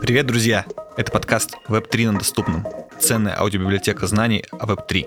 Привет, друзья! Это подкаст Web3 на доступном. Ценная аудиобиблиотека знаний о Web3.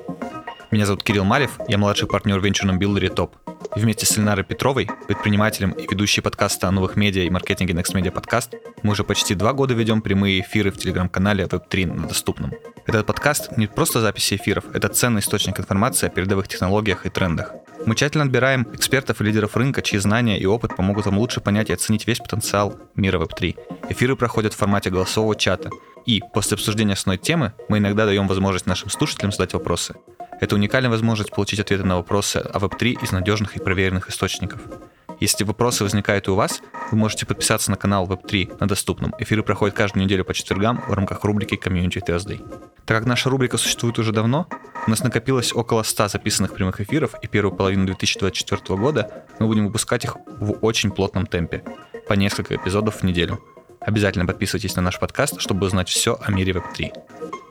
Меня зовут Кирилл Малев, я младший партнер в венчурном билдере ТОП. И вместе с Ленарой Петровой, предпринимателем и ведущей подкаста о новых медиа и маркетинге Next Media Podcast, мы уже почти два года ведем прямые эфиры в телеграм-канале Web3 на доступном. Этот подкаст не просто записи эфиров, это ценный источник информации о передовых технологиях и трендах. Мы тщательно отбираем экспертов и лидеров рынка, чьи знания и опыт помогут вам лучше понять и оценить весь потенциал мира Web3. Эфиры проходят в формате голосового чата. И после обсуждения основной темы мы иногда даем возможность нашим слушателям задать вопросы. Это уникальная возможность получить ответы на вопросы о Web3 из надежных и проверенных источников. Если вопросы возникают и у вас, вы можете подписаться на канал Web3 на доступном. Эфиры проходят каждую неделю по четвергам в рамках рубрики Community Thursday. Так как наша рубрика существует уже давно, у нас накопилось около 100 записанных прямых эфиров, и первую половину 2024 года мы будем выпускать их в очень плотном темпе, по несколько эпизодов в неделю. Обязательно подписывайтесь на наш подкаст, чтобы узнать все о мире Web3.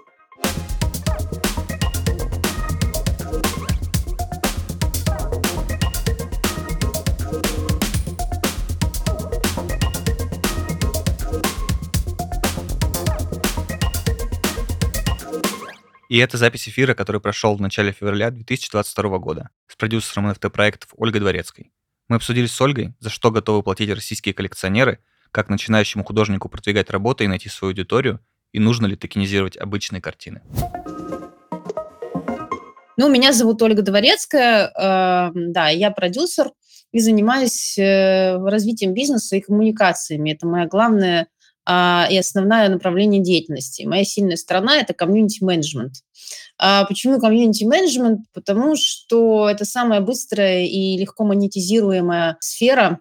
И это запись эфира, который прошел в начале февраля 2022 года с продюсером NFT-проектов Ольгой Дворецкой. Мы обсудили с Ольгой, за что готовы платить российские коллекционеры, как начинающему художнику продвигать работы и найти свою аудиторию, и нужно ли токенизировать обычные картины. Ну, меня зовут Ольга Дворецкая, э, да, я продюсер и занимаюсь э, развитием бизнеса и коммуникациями. Это моя главная а, и основное направление деятельности. Моя сильная сторона – это комьюнити-менеджмент. А почему комьюнити-менеджмент? Потому что это самая быстрая и легко монетизируемая сфера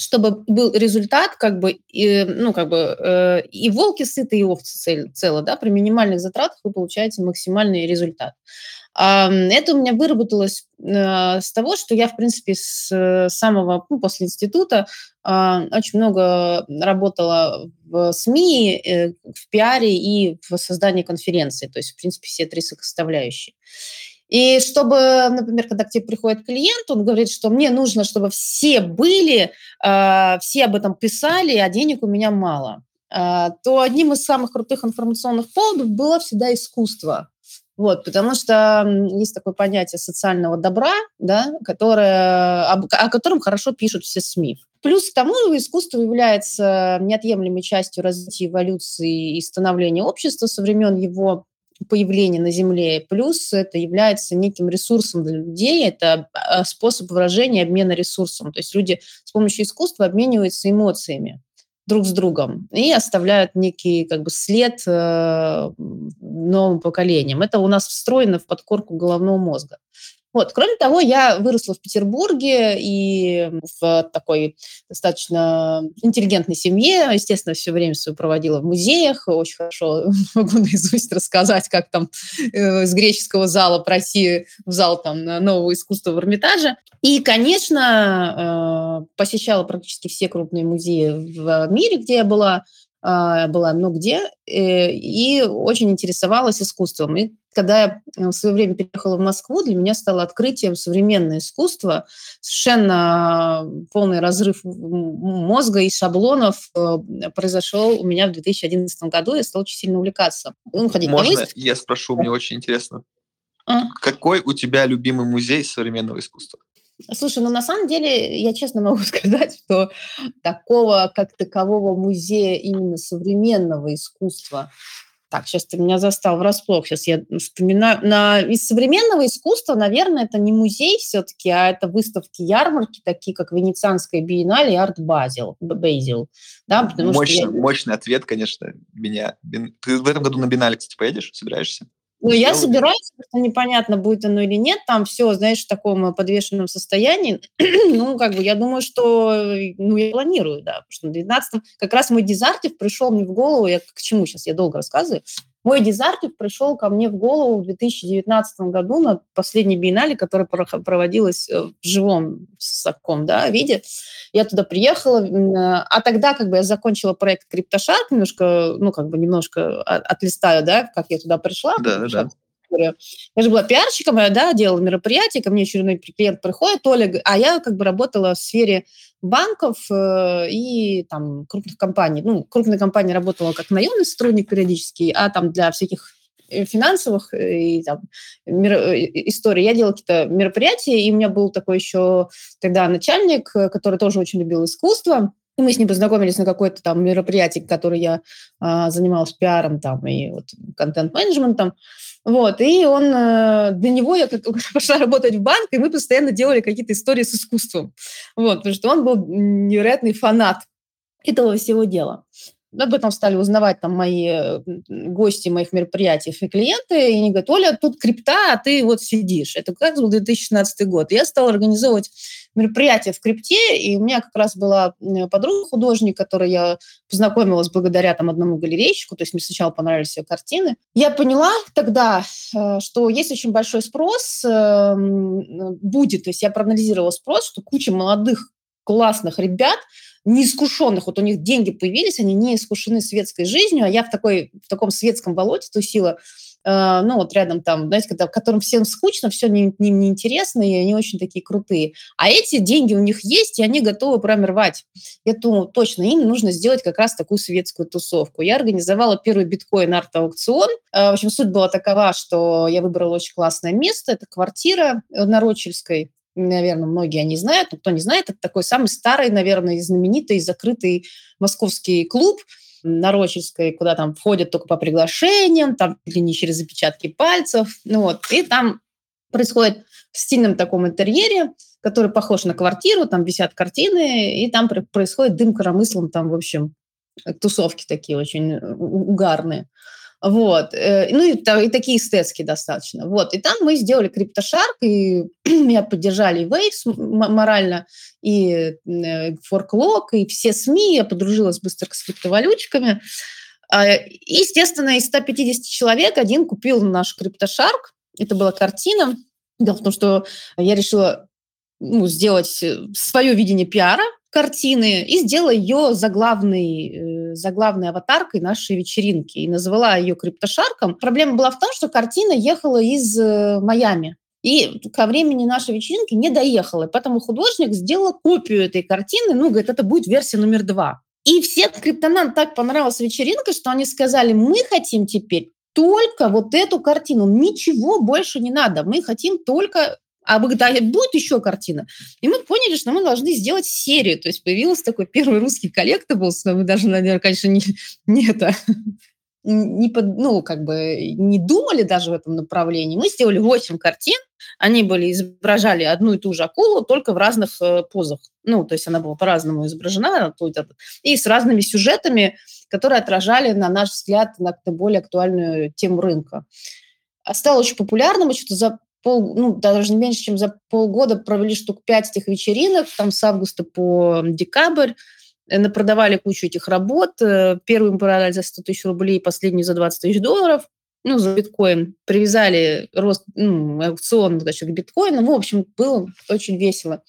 чтобы был результат, как бы, и, ну, как бы, э, и волки сыты, и овцы цело, да, при минимальных затратах вы получаете максимальный результат. Это у меня выработалось э, с того, что я, в принципе, с э, самого, ну, после института а, очень много работала в СМИ, э, в пиаре и в создании конференции, то есть, в принципе, все три составляющие. И чтобы, например, когда к тебе приходит клиент, он говорит, что мне нужно, чтобы все были, а, все об этом писали, а денег у меня мало, а, то одним из самых крутых информационных поводов было всегда искусство. Вот, потому что есть такое понятие социального добра, да, которое, об, о котором хорошо пишут все СМИ. Плюс к тому искусство является неотъемлемой частью развития эволюции и становления общества со времен его появления на Земле. Плюс это является неким ресурсом для людей, это а, способ выражения обмена ресурсом. То есть люди с помощью искусства обмениваются эмоциями друг с другом и оставляют некий как бы след э, новым поколениям. Это у нас встроено в подкорку головного мозга. Вот. Кроме того, я выросла в Петербурге и в такой достаточно интеллигентной семье. Естественно, все время свое проводила в музеях. Очень хорошо могу наизусть рассказать, как там э, с греческого зала пройти в зал там, нового искусства в Эрмитаже. И, конечно, э, посещала практически все крупные музеи в мире, где я была а, была много где, э, и очень интересовалась искусством. И когда я э, в свое время переехала в Москву, для меня стало открытием современное искусство, совершенно полный разрыв мозга и шаблонов э, произошел у меня в 2011 году, я стала очень сильно увлекаться. Ну, Можно я спрошу, мне очень интересно. А? Какой у тебя любимый музей современного искусства? Слушай, ну на самом деле я честно могу сказать, что такого как такового музея именно современного искусства так, сейчас ты меня застал врасплох. Сейчас я вспоминаю. На, из современного искусства, наверное, это не музей все-таки, а это выставки, ярмарки, такие как Венецианская биеннале и Арт Базил. Базил. Да, потому Мощный, что я... мощный ответ, конечно, меня. Ты в этом году на биеннале, кстати, поедешь? Собираешься? Ну, я собираюсь, просто непонятно, будет оно или нет. Там все, знаешь, в таком подвешенном состоянии. ну, как бы, я думаю, что, ну, я планирую, да. Потому что на 19 как раз мой дизартив пришел мне в голову, я к чему сейчас, я долго рассказываю. Мой дизартив пришел ко мне в голову в 2019 году на последней биеннале, которая проводилась э, в живом таком да, виде. Я туда приехала, а тогда как бы я закончила проект CryptoShark, немножко, ну, как бы немножко отлистаю, да, как я туда пришла. Да, да. Историю. Я же была пиарщиком, я, да, делала мероприятия, ко мне очередной клиент приходит, Оля, а я как бы работала в сфере банков э, и там крупных компаний. Ну, крупная компания работала как наемный сотрудник периодически, а там для всяких э, финансовых э, и там мир, э, историй. Я делала какие-то мероприятия, и у меня был такой еще тогда начальник, который тоже очень любил искусство. И мы с ним познакомились на какое-то там мероприятие, которое я а, занималась пиаром там и вот контент-менеджментом. Вот, и он, э, для него я как пошла работать в банк, и мы постоянно делали какие-то истории с искусством. Вот, потому что он был невероятный фанат этого всего дела. Об этом стали узнавать там мои э, гости моих мероприятий и клиенты, и они говорят, Оля, тут крипта, а ты вот сидишь. Это как был 2016 год. Я стала организовывать мероприятие в крипте, и у меня как раз была подруга художник, которой я познакомилась благодаря там одному галерейщику, то есть мне сначала понравились ее картины. Я поняла тогда, э, что есть очень большой спрос, эм, будет, то есть я проанализировала спрос, что куча молодых классных ребят, неискушенных, вот у них деньги появились, они не искушены светской жизнью, а я в, такой, в таком светском болоте тусила, э, ну, вот рядом там, знаете, когда, которым всем скучно, все не, им неинтересно, и они очень такие крутые. А эти деньги у них есть, и они готовы прям рвать. Я думаю, точно, им нужно сделать как раз такую светскую тусовку. Я организовала первый биткоин-арт-аукцион. Э, в общем, суть была такова, что я выбрала очень классное место, это квартира на Рочельской, наверное, многие они знают, но кто не знает, это такой самый старый, наверное, знаменитый закрытый московский клуб на Рочельской, куда там входят только по приглашениям, там или не через запечатки пальцев, ну вот, и там происходит в стильном таком интерьере, который похож на квартиру, там висят картины, и там происходит дым коромыслом, там, в общем, тусовки такие очень угарные. Вот. Э, ну и, и такие эстетские достаточно. Вот. И там мы сделали криптошарк, и меня поддержали и Waves морально, и Форклок, и все СМИ. Я подружилась быстро с криптовалютчиками. А, естественно, из 150 человек один купил наш криптошарк. Это была картина. Дело в том, что я решила ну, сделать э, свое видение пиара картины и сделала ее заглавной, э, заглавной аватаркой нашей вечеринки и назвала ее криптошарком. Проблема была в том, что картина ехала из э, Майами. И ко времени нашей вечеринки не доехала. Поэтому художник сделал копию этой картины. Ну, говорит, это будет версия номер два. И всем криптонам так понравилась вечеринка, что они сказали, мы хотим теперь только вот эту картину, ничего больше не надо. Мы хотим только а будет еще картина. И мы поняли, что мы должны сделать серию. То есть появился такой первый русский collectibles, но мы даже, наверное, конечно, не, не это не, под, ну, как бы не думали даже в этом направлении. Мы сделали 8 картин, они были, изображали одну и ту же акулу, только в разных э, позах. Ну, то есть она была по-разному изображена, и с разными сюжетами, которые отражали, на наш взгляд, на более актуальную тему рынка. А стало очень популярным, что-то за пол, ну, даже не меньше, чем за полгода провели штук пять этих вечеринок, там с августа по декабрь, э, продавали кучу этих работ. Э, первую мы продали за 100 тысяч рублей, последнюю за 20 тысяч долларов, ну, за биткоин. Привязали рост, ну, аукцион значит, к биткоину. В общем, было очень весело.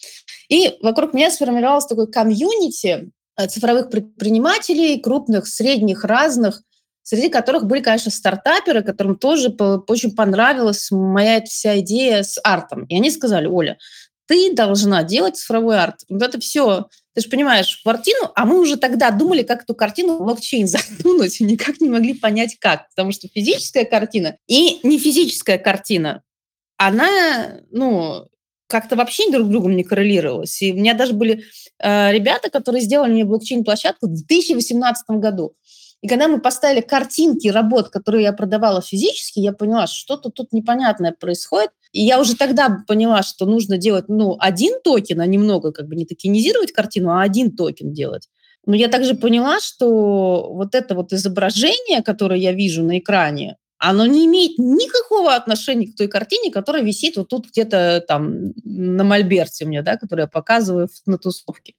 И вокруг меня сформировалось такое комьюнити э, цифровых предпринимателей, крупных, средних, разных, среди которых были, конечно, стартаперы, которым тоже очень понравилась моя вся идея с артом. И они сказали, Оля, ты должна делать цифровой арт. Вот это все, ты же понимаешь, картину, а мы уже тогда думали, как эту картину в блокчейн засунуть, и никак не могли понять, как. Потому что физическая картина и не физическая картина, она, ну, как-то вообще друг с другом не коррелировалась. И у меня даже были э, ребята, которые сделали мне блокчейн-площадку в 2018 году. И когда мы поставили картинки работ, которые я продавала физически, я поняла, что что-то тут непонятное происходит. И я уже тогда поняла, что нужно делать, ну, один токен, а немного как бы не токенизировать картину, а один токен делать. Но я также поняла, что вот это вот изображение, которое я вижу на экране, оно не имеет никакого отношения к той картине, которая висит вот тут где-то там на мольберте у меня, да, которую я показываю на тусовке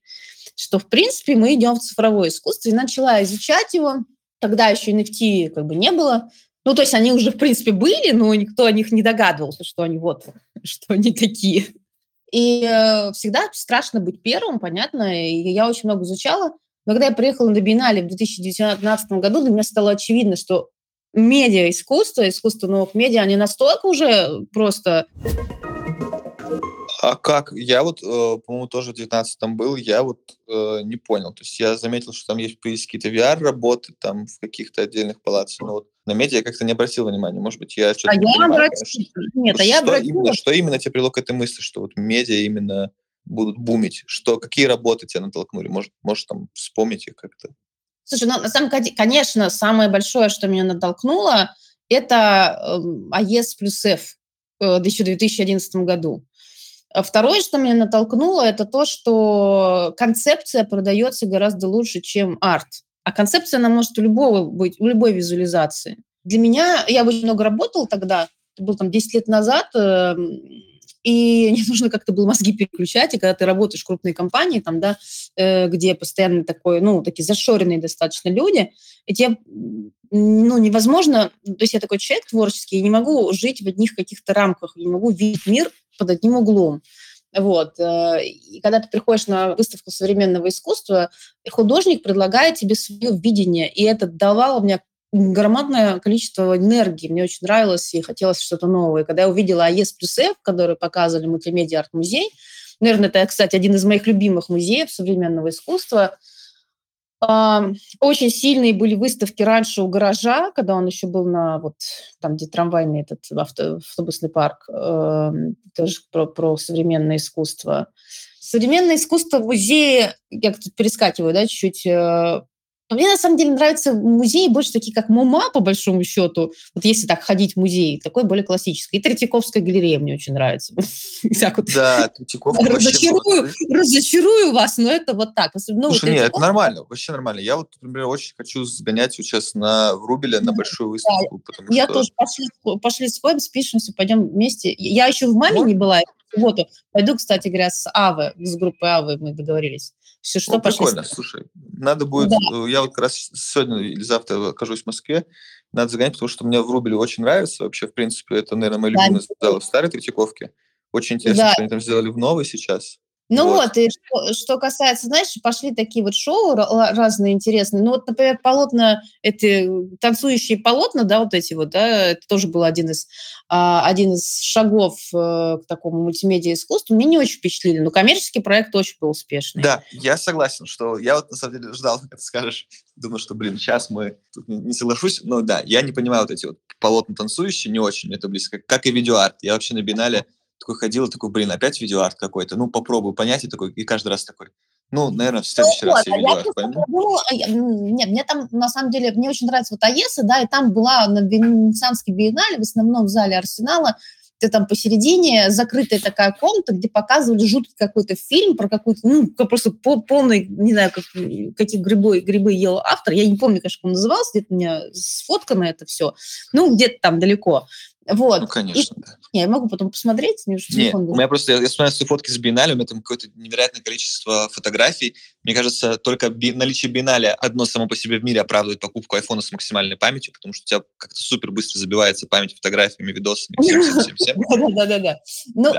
что, в принципе, мы идем в цифровое искусство, и начала изучать его. Тогда еще NFT как бы не было. Ну, то есть они уже, в принципе, были, но никто о них не догадывался, что они вот, что они такие. И э, всегда страшно быть первым, понятно, и я очень много изучала. Но когда я приехала на Биеннале в 2019 году, для меня стало очевидно, что медиа-искусство, искусство новых медиа, они настолько уже просто а как? Я вот, э, по-моему, тоже в 19-м был, я вот э, не понял. То есть я заметил, что там есть какие-то VR-работы там в каких-то отдельных палацах, но вот на медиа я как-то не обратил внимания. Может быть, я что-то а не я понимаю, обратил. Нет, вот а я что обратила. Именно, что именно тебя привело к этой мысли, что вот медиа именно будут бумить? Что, какие работы тебя натолкнули? Может, может там вспомнить их как-то? Слушай, ну, на самом деле, конечно, самое большое, что меня натолкнуло, это э, АЕС плюс F э, еще в 2011 году. А второе, что меня натолкнуло, это то, что концепция продается гораздо лучше, чем арт. А концепция, она может у любого быть, у любой визуализации. Для меня, я очень много работала тогда, это было там 10 лет назад, эм, и не нужно как-то было мозги переключать, и когда ты работаешь в крупной компании, там, да, э, где постоянно такой, ну, такие зашоренные достаточно люди, и тебе, ну, невозможно, то есть я такой человек творческий, я не могу жить в одних каких-то рамках, не могу видеть мир под одним углом. Вот. Э, и когда ты приходишь на выставку современного искусства, художник предлагает тебе свое видение, и это давало мне громадное количество энергии. Мне очень нравилось и хотелось что-то новое. Когда я увидела АЕС плюс F, который показывали мультимедиа арт-музей, наверное, это, кстати, один из моих любимых музеев современного искусства – очень сильные были выставки раньше у гаража, когда он еще был на вот там, где трамвайный этот авто, автобусный парк, э, тоже про, про современное искусство. Современное искусство в музее, я тут перескакиваю, да, чуть-чуть, мне на самом деле нравятся музеи больше такие, как МОМА, по большому счету. Вот если так ходить в музей, такой более классический. И Третьяковская галерея мне очень нравится. так вот. Да, Третьяковка разочарую, разочарую вас, но это вот так. Особенно, Слушай, вот нет, это нормально, вообще нормально. Я вот, например, очень хочу сгонять сейчас на, в Рубеле на большую выставку. Да, я что... тоже пошли, пошли сходим, спишемся, пойдем вместе. Я еще в маме ну, не была, субботу. Пойду, кстати говоря, с Авы, с группой Авы мы договорились. Все, что ну, пошли. Прикольно, слушай. Надо будет, да. Э, я вот как раз сегодня или завтра окажусь в Москве, надо загонять, потому что мне в Рубле очень нравится. Вообще, в принципе, это, наверное, мои да. любимые залы в старой Третьяковке. Очень интересно, да. что они там сделали в новой сейчас. Ну вот, вот и что, что касается, знаешь, пошли такие вот шоу разные интересные. Ну вот, например, полотна, эти танцующие полотна, да, вот эти вот, да, это тоже был один из, а, один из шагов э, к такому мультимедиа искусству. Меня не очень впечатлили, но коммерческий проект очень был успешный. Да, я согласен, что я вот на самом деле ждал, как ты скажешь, думаю, что, блин, сейчас мы тут не соглашусь, но да, я не понимаю вот эти вот полотна танцующие, не очень это близко, как и видеоарт. Я вообще на бинале такой ходил, такой, блин, опять видеоарт какой-то, ну, попробую понять, и такой, и каждый раз такой, ну, наверное, в следующий ну, раз я видеоарт пойму. Подумала, нет, мне там, на самом деле, мне очень нравится вот АЕСа, да, и там была на Венецианской биеннале, в основном в зале Арсенала, ты там посередине закрытая такая комната, где показывали жуткий какой-то фильм про какую-то, ну, просто полный, не знаю, как, какие грибы, грибы ел автор, я не помню, конечно, как он назывался, где-то у меня сфоткано это все, ну, где-то там далеко. Вот. Ну, конечно, и, да. Не, я могу потом посмотреть. Мне не, у меня просто, я, я смотрю свои фотки с биеннале, у меня там какое-то невероятное количество фотографий. Мне кажется, только би, наличие биеннале одно само по себе в мире оправдывает покупку айфона с максимальной памятью, потому что у тебя как-то супер быстро забивается память фотографиями, видосами. Да-да-да. Ну,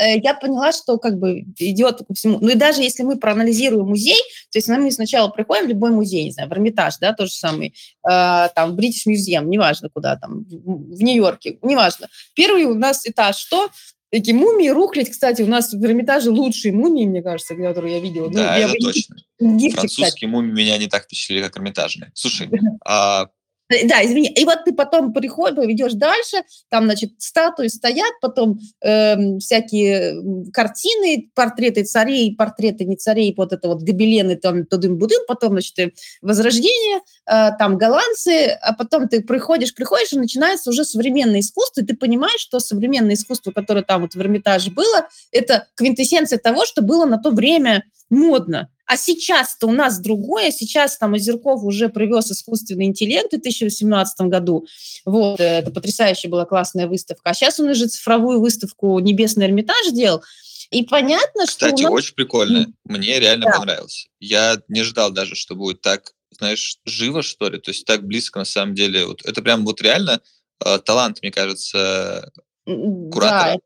э, я поняла, что как бы идет ко всему. Ну, и даже если мы проанализируем музей, то есть мы сначала приходим в любой музей, не знаю, в Эрмитаж, да, то же самое, э, там, в British Museum, неважно куда там, в Нью-Йорке, неважно. Первый у нас этаж что? Такие мумии, рухлядь, кстати, у нас в Эрмитаже лучшие мумии, мне кажется, которые я видела. Ну, да, ну, это я точно. Гифте, Французские кстати. мумии меня не так впечатлили, как эрмитажные. Слушай, а да, извини. И вот ты потом приходишь, идешь дальше, там, значит, статуи стоят, потом э, всякие картины, портреты царей, портреты не царей, вот это вот гобелены, там, тудым-будым, потом, значит, э, Возрождение, э, там, голландцы, а потом ты приходишь, приходишь, и начинается уже современное искусство, и ты понимаешь, что современное искусство, которое там вот в Эрмитаже было, это квинтэссенция того, что было на то время модно. А сейчас-то у нас другое. Сейчас там Озерков уже привез искусственный интеллект в 2018 году. Вот, это потрясающая была классная выставка. А сейчас он уже цифровую выставку «Небесный Эрмитаж» делал. И понятно, Кстати, что... Кстати, нас... очень прикольно. Мне реально да. понравилось. Я не ждал даже, что будет так, знаешь, живо, что ли. То есть так близко, на самом деле. Вот это прям вот реально э, талант, мне кажется, куратора. Да,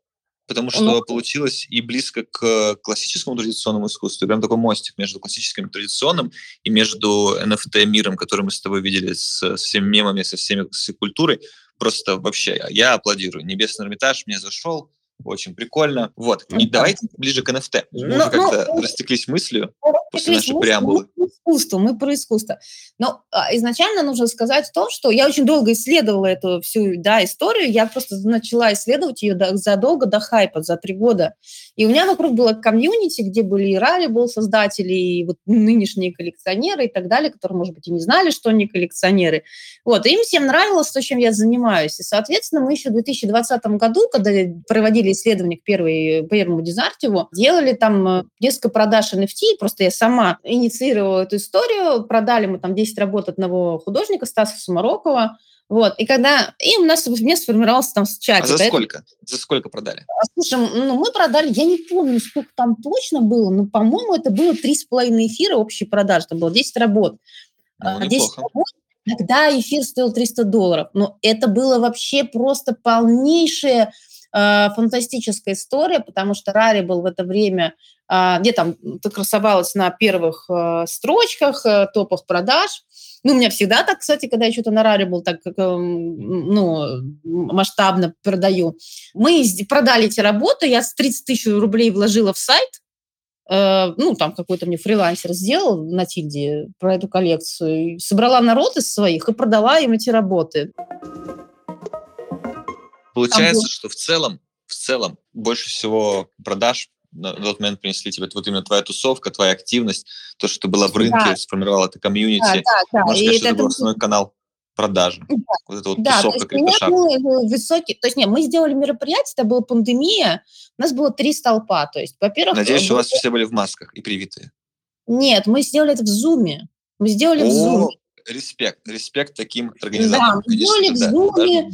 потому что ну, получилось и близко к классическому традиционному искусству, и прям такой мостик между классическим и традиционным, и между NFT-миром, который мы с тобой видели с, со всеми мемами, со всеми с культурой. Просто вообще я аплодирую. Небесный Эрмитаж мне зашел, очень прикольно. Вот, и давайте ближе к NFT. Мы ну, уже как-то ну, растеклись мыслью после нашей преамбулы. Мы про искусство, мы про искусство. Но а, изначально нужно сказать то, что я очень долго исследовала эту всю да, историю, я просто начала исследовать ее до, задолго до хайпа, за три года. И у меня вокруг было комьюнити, где были и Рали был создатели, и вот нынешние коллекционеры и так далее, которые, может быть, и не знали, что они коллекционеры. Вот, и им всем нравилось то, чем я занимаюсь. И, соответственно, мы еще в 2020 году, когда проводили исследование к первой, первому дезартиву, делали там э, несколько продаж NFT, просто я сама инициировала эту историю, продали мы там 10 работ одного художника, Стаса Сумарокова, вот. И когда... И у нас мне сформировался там чат. А за сколько? Это... За сколько продали? А, слушай, ну, мы продали, я не помню, сколько там точно было, но, по-моему, это было 3,5 эфира общей продажи. Там было 10 работ. Ну, 10 а, работ. Тогда эфир стоил 300 долларов. Но это было вообще просто полнейшее фантастическая история, потому что Рари был в это время, э, где там ты красовалась на первых э, строчках, э, топах продаж. Ну, у меня всегда так, кстати, когда я что-то на Раре был так, как, ну, масштабно продаю. Мы продали эти работы, я с 30 тысяч рублей вложила в сайт, э, ну, там какой-то мне фрилансер сделал на Тильде про эту коллекцию, собрала народ из своих и продала им эти работы. Получается, что в целом, в целом больше всего продаж на тот момент принесли тебе вот именно твоя тусовка, твоя активность, то, что ты была в рынке, да. сформировала это комьюнити. Да, да, да. Можно сказать, что это был основной канал продажи. Да. Вот эта вот да, тусовка крепыша. был высокий... То есть нет, мы сделали мероприятие, это была пандемия, у нас было три столпа. То есть, во-первых... Надеюсь, было... у вас все были в масках и привитые. Нет, мы сделали это в Зуме. Мы сделали О, в Зуме. Респект, респект таким организаторам. Да, мы сделали в Зуме.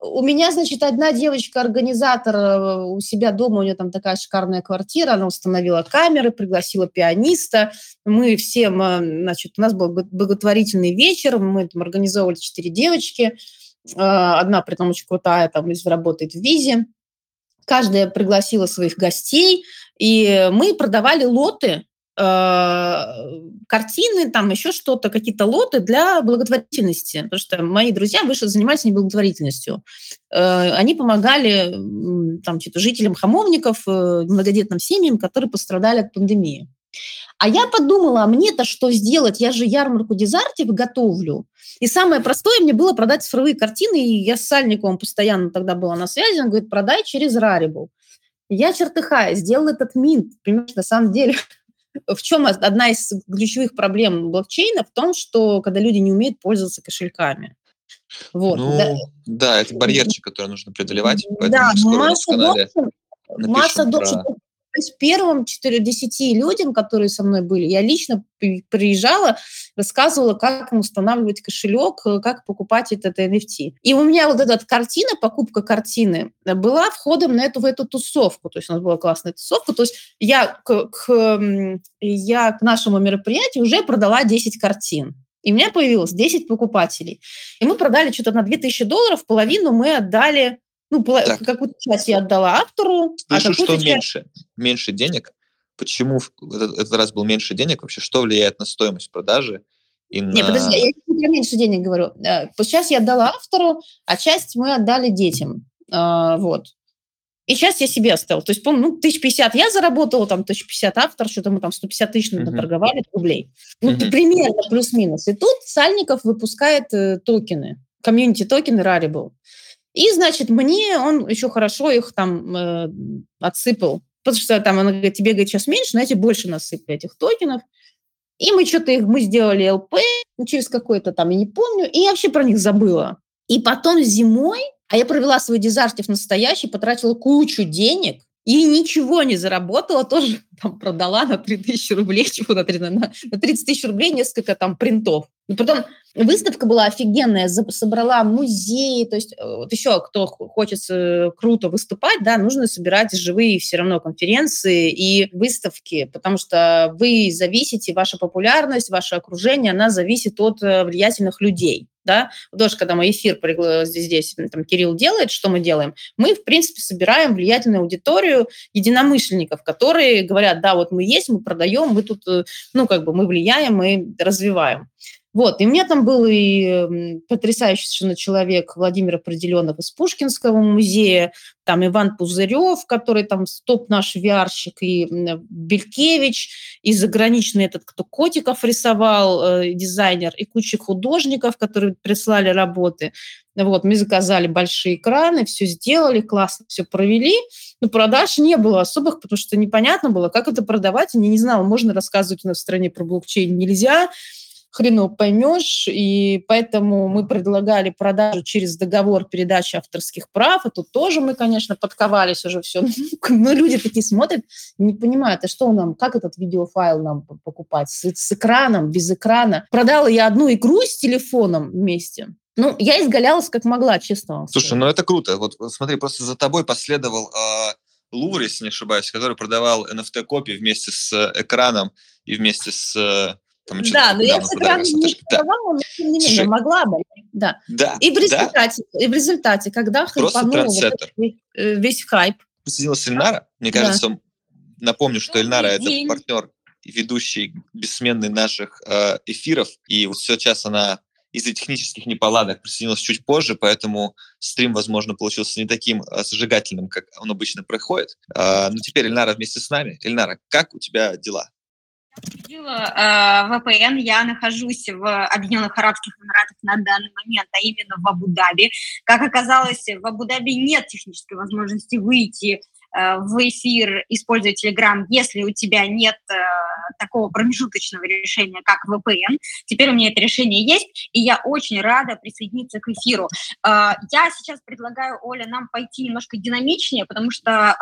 У меня, значит, одна девочка-организатор э, у себя дома, у нее там такая шикарная квартира, она установила камеры, пригласила пианиста. Мы всем, э, значит, у нас был благотворительный вечер, мы там организовывали четыре девочки. Э, одна, при том, очень крутая, там, работает в Визе. Каждая пригласила своих гостей, и мы продавали лоты картины, там еще что-то, какие-то лоты для благотворительности. Потому что мои друзья вышли, занимались не благотворительностью. Э, они помогали там, жителям хамовников, э, многодетным семьям, которые пострадали от пандемии. А я подумала, а мне-то что сделать? Я же ярмарку Дезартив готовлю. И самое простое мне было продать цифровые картины, и я с Сальниковым постоянно тогда была на связи, он говорит, продай через Rarible. Я чертыхаюсь, сделал этот минт. Понимаешь, на самом деле в чем одна из ключевых проблем блокчейна? В том, что когда люди не умеют пользоваться кошельками. Вот, ну, да. да, это барьерчик, который нужно преодолевать. Да, масса допшен, масса допшен. То есть первым 4-10 людям, которые со мной были, я лично приезжала, рассказывала, как устанавливать кошелек, э, как покупать этот NFT. И у меня вот эта картина, покупка картины, была входом на эту, в эту тусовку. То есть у нас была классная тусовка. То есть я к, к, я к нашему мероприятию уже продала 10 картин. И у меня появилось 10 покупателей. И мы продали что-то на 2000 долларов, половину мы отдали ну, так. какую-то часть я отдала автору. А Слышу, а что часть... меньше, меньше денег. Почему этот, этот раз был меньше денег? Вообще, что влияет на стоимость продажи? И на... Не, подожди, я не меньше денег говорю. Сейчас я отдала автору, а часть мы отдали детям. А, вот. И сейчас я себе оставила. То есть, помню, ну, 1050 я заработала, там, 1050 автор, что-то мы там 150 тысяч uh-huh. наторговали рублей. Ну, uh-huh. примерно плюс-минус. И тут Сальников выпускает э, токены, комьюнити-токены Rarible. И, значит, мне он еще хорошо их там э, отсыпал. Потому что там он говорит, тебе, говорит, сейчас меньше, знаете, больше насыпали этих токенов. И мы что-то их, мы сделали ЛП через какой-то там, я не помню, и я вообще про них забыла. И потом зимой, а я провела свой дизартив настоящий, потратила кучу денег, и ничего не заработала, тоже там продала на 3000 рублей, чего на, 3, на, на 30 тысяч рублей несколько там принтов. И потом выставка была офигенная, собрала музеи, то есть э, вот еще кто хочет э, круто выступать, да, нужно собирать живые все равно конференции и выставки, потому что вы зависите, ваша популярность, ваше окружение, она зависит от э, влиятельных людей. да, тоже когда мы эфир здесь, там, Кирилл делает, что мы делаем? Мы, в принципе, собираем влиятельную аудиторию единомышленников, которые говорят, да, вот мы есть, мы продаем, мы тут, ну, как бы мы влияем, мы развиваем. Вот, и у меня там был и потрясающий совершенно человек Владимир Определенов из Пушкинского музея, там Иван Пузырев, который там стоп наш виарщик, и Белькевич, и заграничный этот, кто котиков рисовал, э, дизайнер, и куча художников, которые прислали работы. Вот, мы заказали большие экраны, все сделали, классно все провели, но продаж не было особых, потому что непонятно было, как это продавать. Я не знала, можно рассказывать у нас в стране про блокчейн, нельзя хреново поймешь, и поэтому мы предлагали продажу через договор передачи авторских прав, и тут тоже мы, конечно, подковались уже все. Но люди такие смотрят, не понимают, а что нам, как этот видеофайл нам покупать? С, с экраном, без экрана? Продала я одну игру с телефоном вместе, ну, я изгалялась как могла, честно Слушай, ну это круто. Вот смотри, просто за тобой последовал э, Лувр, если не ошибаюсь, который продавал NFT-копии вместе с экраном и вместе с там да, но я экрана не продавала, но тем не менее могла бы. Да. да. И, в результате, да. и в результате, когда хайпанул вот весь, э, весь хайп. Присоединилась Эльнара. Мне кажется, да. напомню, что Эльнара – это партнер и ведущий бессменный наших э, эфиров. И вот сейчас она из-за технических неполадок присоединилась чуть позже, поэтому стрим, возможно, получился не таким э, зажигательным, как он обычно проходит. Э, но теперь Эльнара вместе с нами. Эльнара, как у тебя дела? Э, VPN, я нахожусь в Объединенных Арабских Эмиратах на данный момент, а именно в Абу-Даби. Как оказалось, в Абу-Даби нет технической возможности выйти Э, в эфир, используя Telegram, если у тебя нет э, такого промежуточного решения, как VPN. Теперь у меня это решение есть, и я очень рада присоединиться к эфиру. Э, я сейчас предлагаю, Оля, нам пойти немножко динамичнее, потому что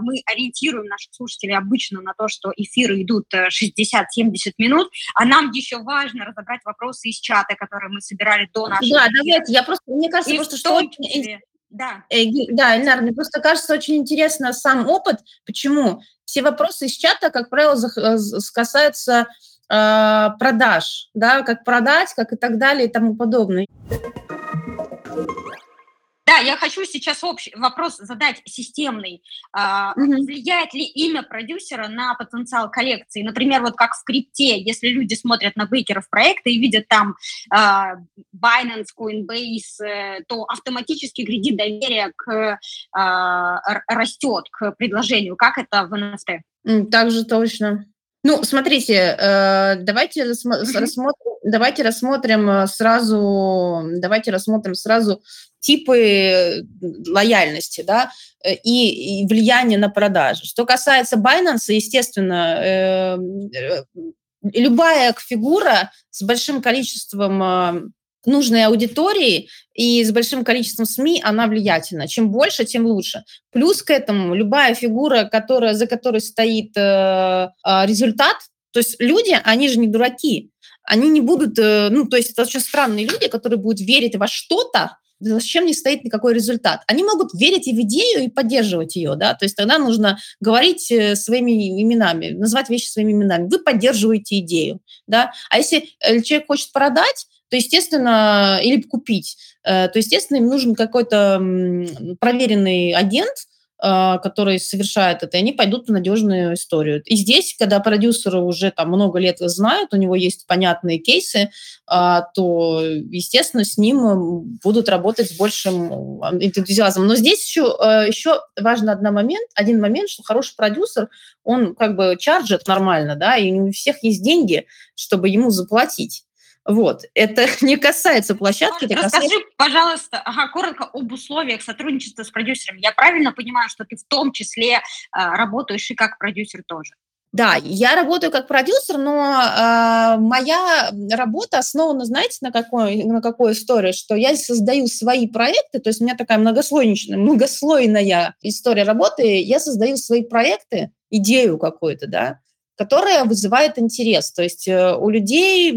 мы ориентируем наших слушателей обычно на то, что эфиры идут 60-70 минут, а нам еще важно разобрать вопросы из чата, которые мы собирали до нашего Да, эфира. давайте, я просто, мне кажется, и просто что... Числе, да. Э, да, Эльнар, мне просто кажется очень интересно сам опыт. Почему? Все вопросы из чата, как правило, э, касаются э, продаж, да, как продать, как и так далее и тому подобное. Да, я хочу сейчас общий вопрос задать системный. Угу. Влияет ли имя продюсера на потенциал коллекции? Например, вот как в крипте, если люди смотрят на бейкеров проекта и видят там а, Binance, Coinbase, э, то автоматически кредит доверия к, а, растет к предложению. Как это в NFT? Так же точно. Ну, смотрите, э, давайте рассмотрим, давайте рассмотрим сразу, давайте рассмотрим сразу типы лояльности, да, э, и, и влияние на продажи. Что касается Binance, естественно, э, э, любая фигура с большим количеством нужной аудитории и с большим количеством СМИ она влиятельна. Чем больше, тем лучше. Плюс к этому любая фигура, которая, за которой стоит э, э, результат, то есть люди, они же не дураки, они не будут, э, ну, то есть это очень странные люди, которые будут верить во что-то, зачем не стоит никакой результат. Они могут верить и в идею, и поддерживать ее, да, то есть тогда нужно говорить э, своими именами, назвать вещи своими именами. Вы поддерживаете идею, да, а если э, человек хочет продать, то, естественно, или купить, то, естественно, им нужен какой-то проверенный агент, а, который совершает это, и они пойдут в надежную историю. И здесь, когда продюсеры уже там много лет знают, у него есть понятные кейсы, а, то, естественно, с ним будут работать с большим энтузиазмом. Но здесь еще, еще важно один момент, один момент, что хороший продюсер, он как бы чарджит нормально, да, и у всех есть деньги, чтобы ему заплатить. Вот. Это не касается площадки. Это Расскажи, касается... пожалуйста, ага, коротко об условиях сотрудничества с продюсером. Я правильно понимаю, что ты в том числе э, работаешь и как продюсер тоже? Да, я работаю как продюсер, но э, моя работа основана, знаете, на какой, на какой истории, что я создаю свои проекты, то есть у меня такая многослойная, многослойная история работы, я создаю свои проекты, идею какую-то, да, которая вызывает интерес. То есть э, у людей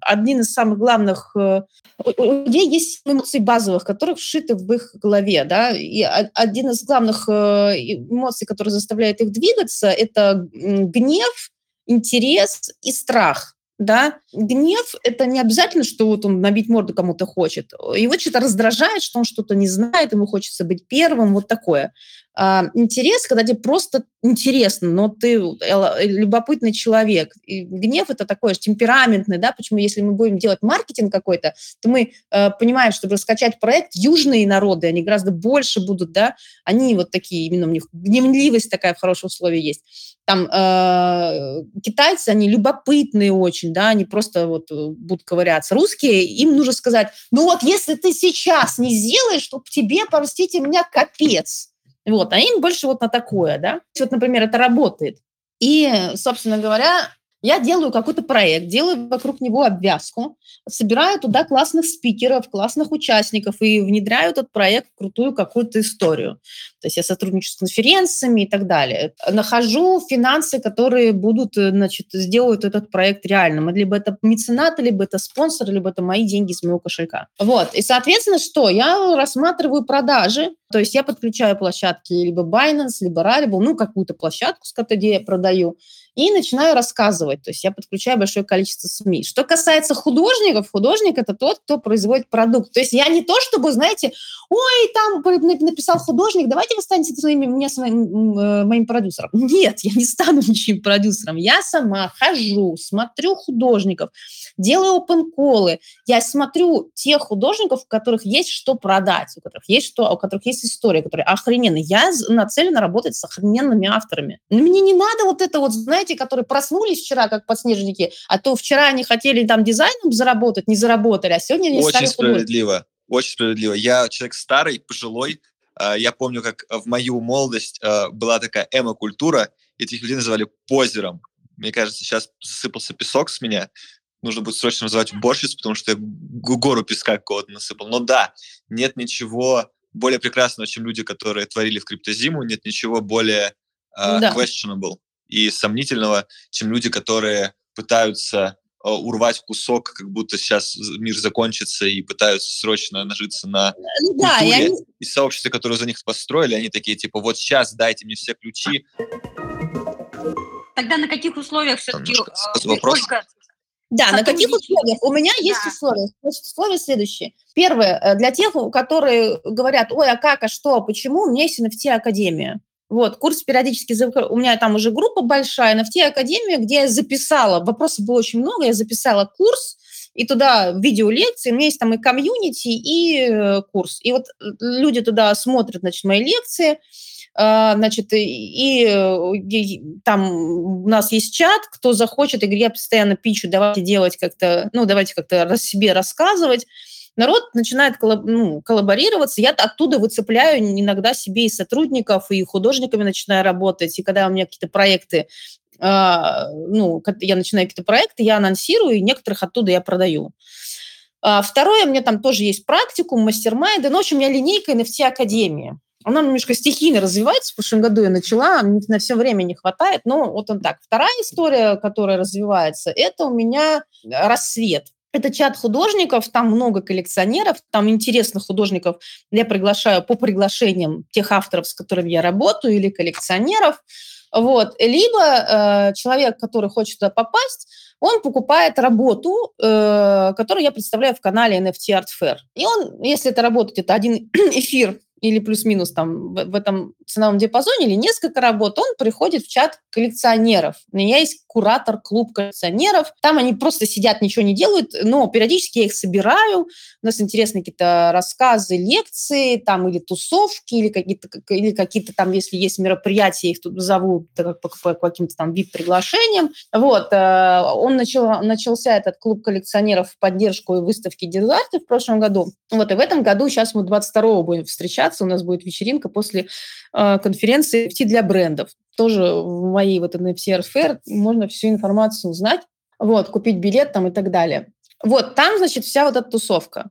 один из самых главных... Э, у людей есть эмоции базовых, которые вшиты в их голове. Да? И один из главных э, эмоций, который заставляет их двигаться, это гнев, интерес и страх. да. Гнев – это не обязательно, что вот он набить морду кому-то хочет. Его что-то раздражает, что он что-то не знает, ему хочется быть первым, вот такое. А, интерес, когда тебе просто интересно, но ты любопытный человек. И гнев это такой же темпераментный, да, почему если мы будем делать маркетинг какой-то, то мы э, понимаем, чтобы раскачать проект, южные народы, они гораздо больше будут, да, они вот такие, именно у них гневливость такая в хорошем условии есть. Там э, китайцы, они любопытные очень, да, они просто вот э, будут ковыряться. Русские, им нужно сказать, ну вот если ты сейчас не сделаешь, то тебе, простите меня, капец вот, а им больше вот на такое, да. Вот, например, это работает. И, собственно говоря, я делаю какой-то проект, делаю вокруг него обвязку, собираю туда классных спикеров, классных участников и внедряю этот проект в крутую какую-то историю. То есть я сотрудничаю с конференциями и так далее. Нахожу финансы, которые будут, э, значит, сделают этот проект реальным. Либо это меценаты, либо это спонсор, либо это мои деньги из моего кошелька. Вот. И, соответственно, что? Я рассматриваю продажи, то есть я подключаю площадки либо Binance, либо Rarible, ну, какую-то площадку, с которой я продаю, и начинаю рассказывать. То есть я подключаю большое количество СМИ. Что касается художников, художник – это тот, кто производит продукт. То есть я не то, чтобы, знаете, ой, там написал художник, давайте вы станете своими, мне своим, э, моим продюсером. Нет, я не стану ничьим продюсером. Я сама хожу, смотрю художников, делаю open Я смотрю тех художников, у которых есть что продать, у которых есть что, у которых есть история, которые охрененные. Я нацелена работать с охрененными авторами. Мне не надо вот это вот, знаете, которые проснулись вчера, как подснежники, а то вчера они хотели там дизайном заработать, не заработали, а сегодня они Очень стали справедливо. Очень справедливо. Я человек старый, пожилой. А, я помню, как в мою молодость а, была такая эмо-культура, этих людей называли позером. Мне кажется, сейчас засыпался песок с меня. Нужно будет срочно называть уборщицу, потому что я гору песка какого-то насыпал. Но да, нет ничего более прекрасного, чем люди, которые творили в криптозиму, нет ничего более uh, да. questionable и сомнительного, чем люди, которые пытаются Э, урвать кусок, как будто сейчас мир закончится и пытаются срочно нажиться на ну, да, культуре. И, они... и сообществе, которое за них построили, они такие, типа, вот сейчас дайте мне все ключи. Тогда на каких условиях все-таки... Э, вопрос. Ольга, да, на каких условиях? У меня есть да. условия. Значит, условия следующие. Первое, э, для тех, которые говорят, ой, а как, а что, почему, у меня есть NFT-академия. Вот, курс периодически, у меня там уже группа большая, NFT Академия, где я записала, вопросов было очень много, я записала курс, и туда видеолекции, у меня есть там и комьюнити, и э, курс. И вот э, люди туда смотрят, значит, мои лекции, а, значит, и, и там у нас есть чат, кто захочет, и я постоянно пичу, давайте делать как-то, ну, давайте как-то себе рассказывать народ начинает коллаб, ну, коллаборироваться, я оттуда выцепляю иногда себе и сотрудников, и художниками начинаю работать, и когда у меня какие-то проекты, э, ну, я начинаю какие-то проекты, я анонсирую, и некоторых оттуда я продаю. А второе, у меня там тоже есть практикум, мастер-майнды, ну, в общем, у меня линейка NFT Академия. Она немножко стихийно развивается. В прошлом году я начала, на все время не хватает. Но вот он так. Вторая история, которая развивается, это у меня рассвет. Это чат художников, там много коллекционеров, там интересных художников я приглашаю по приглашениям тех авторов, с которыми я работаю, или коллекционеров. Вот. Либо э, человек, который хочет туда попасть, он покупает работу, э, которую я представляю в канале NFT Art Fair. И он, если это работает, это один эфир или плюс-минус там в, в этом ценовом диапазоне, или несколько работ, он приходит в чат коллекционеров. У меня есть куратор, клуб коллекционеров. Там они просто сидят, ничего не делают, но периодически я их собираю. У нас интересные какие-то рассказы, лекции, там или тусовки, или какие-то, или какие-то там, если есть мероприятия, их тут зовут по, по, по каким-то там VIP-приглашениям. Вот. Э, он начал, начался, этот клуб коллекционеров, в поддержку выставки Дизарты в прошлом году. Вот. И в этом году сейчас мы 22 будем встречаться у нас будет вечеринка после э, конференции NFT для брендов. Тоже в моей вот NFC Fair можно всю информацию узнать, вот, купить билет там и так далее. Вот, там, значит, вся вот эта тусовка.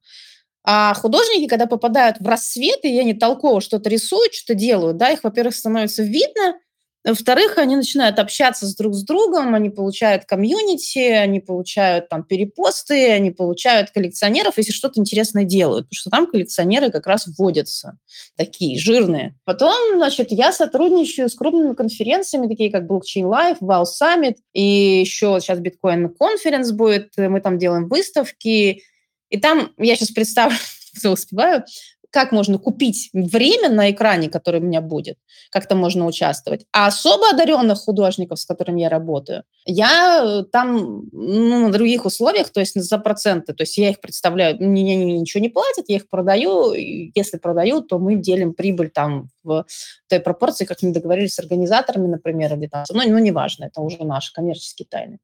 А художники, когда попадают в рассвет, и они толково что-то рисуют, что-то делают, да, их, во-первых, становится видно, Во-вторых, они начинают общаться с друг с другом, они получают комьюнити, они получают там перепосты, они получают коллекционеров, если что-то интересное делают, потому что там коллекционеры как раз вводятся, такие жирные. Потом, значит, я сотрудничаю с крупными конференциями, такие как Blockchain Live, Wow Summit, и еще сейчас Bitcoin Conference будет, мы там делаем выставки, и там, я сейчас представлю, успеваю, как можно купить время на экране, которое у меня будет, как там можно участвовать. А особо одаренных художников, с которыми я работаю, я э, там ну, на других условиях, то есть за проценты, то есть я их представляю, мне ничего не платят, я их продаю, если продаю, то мы делим прибыль там в той пропорции, как мы договорились с организаторами, например, или там, ну, ну неважно, это уже наши коммерческие тайны.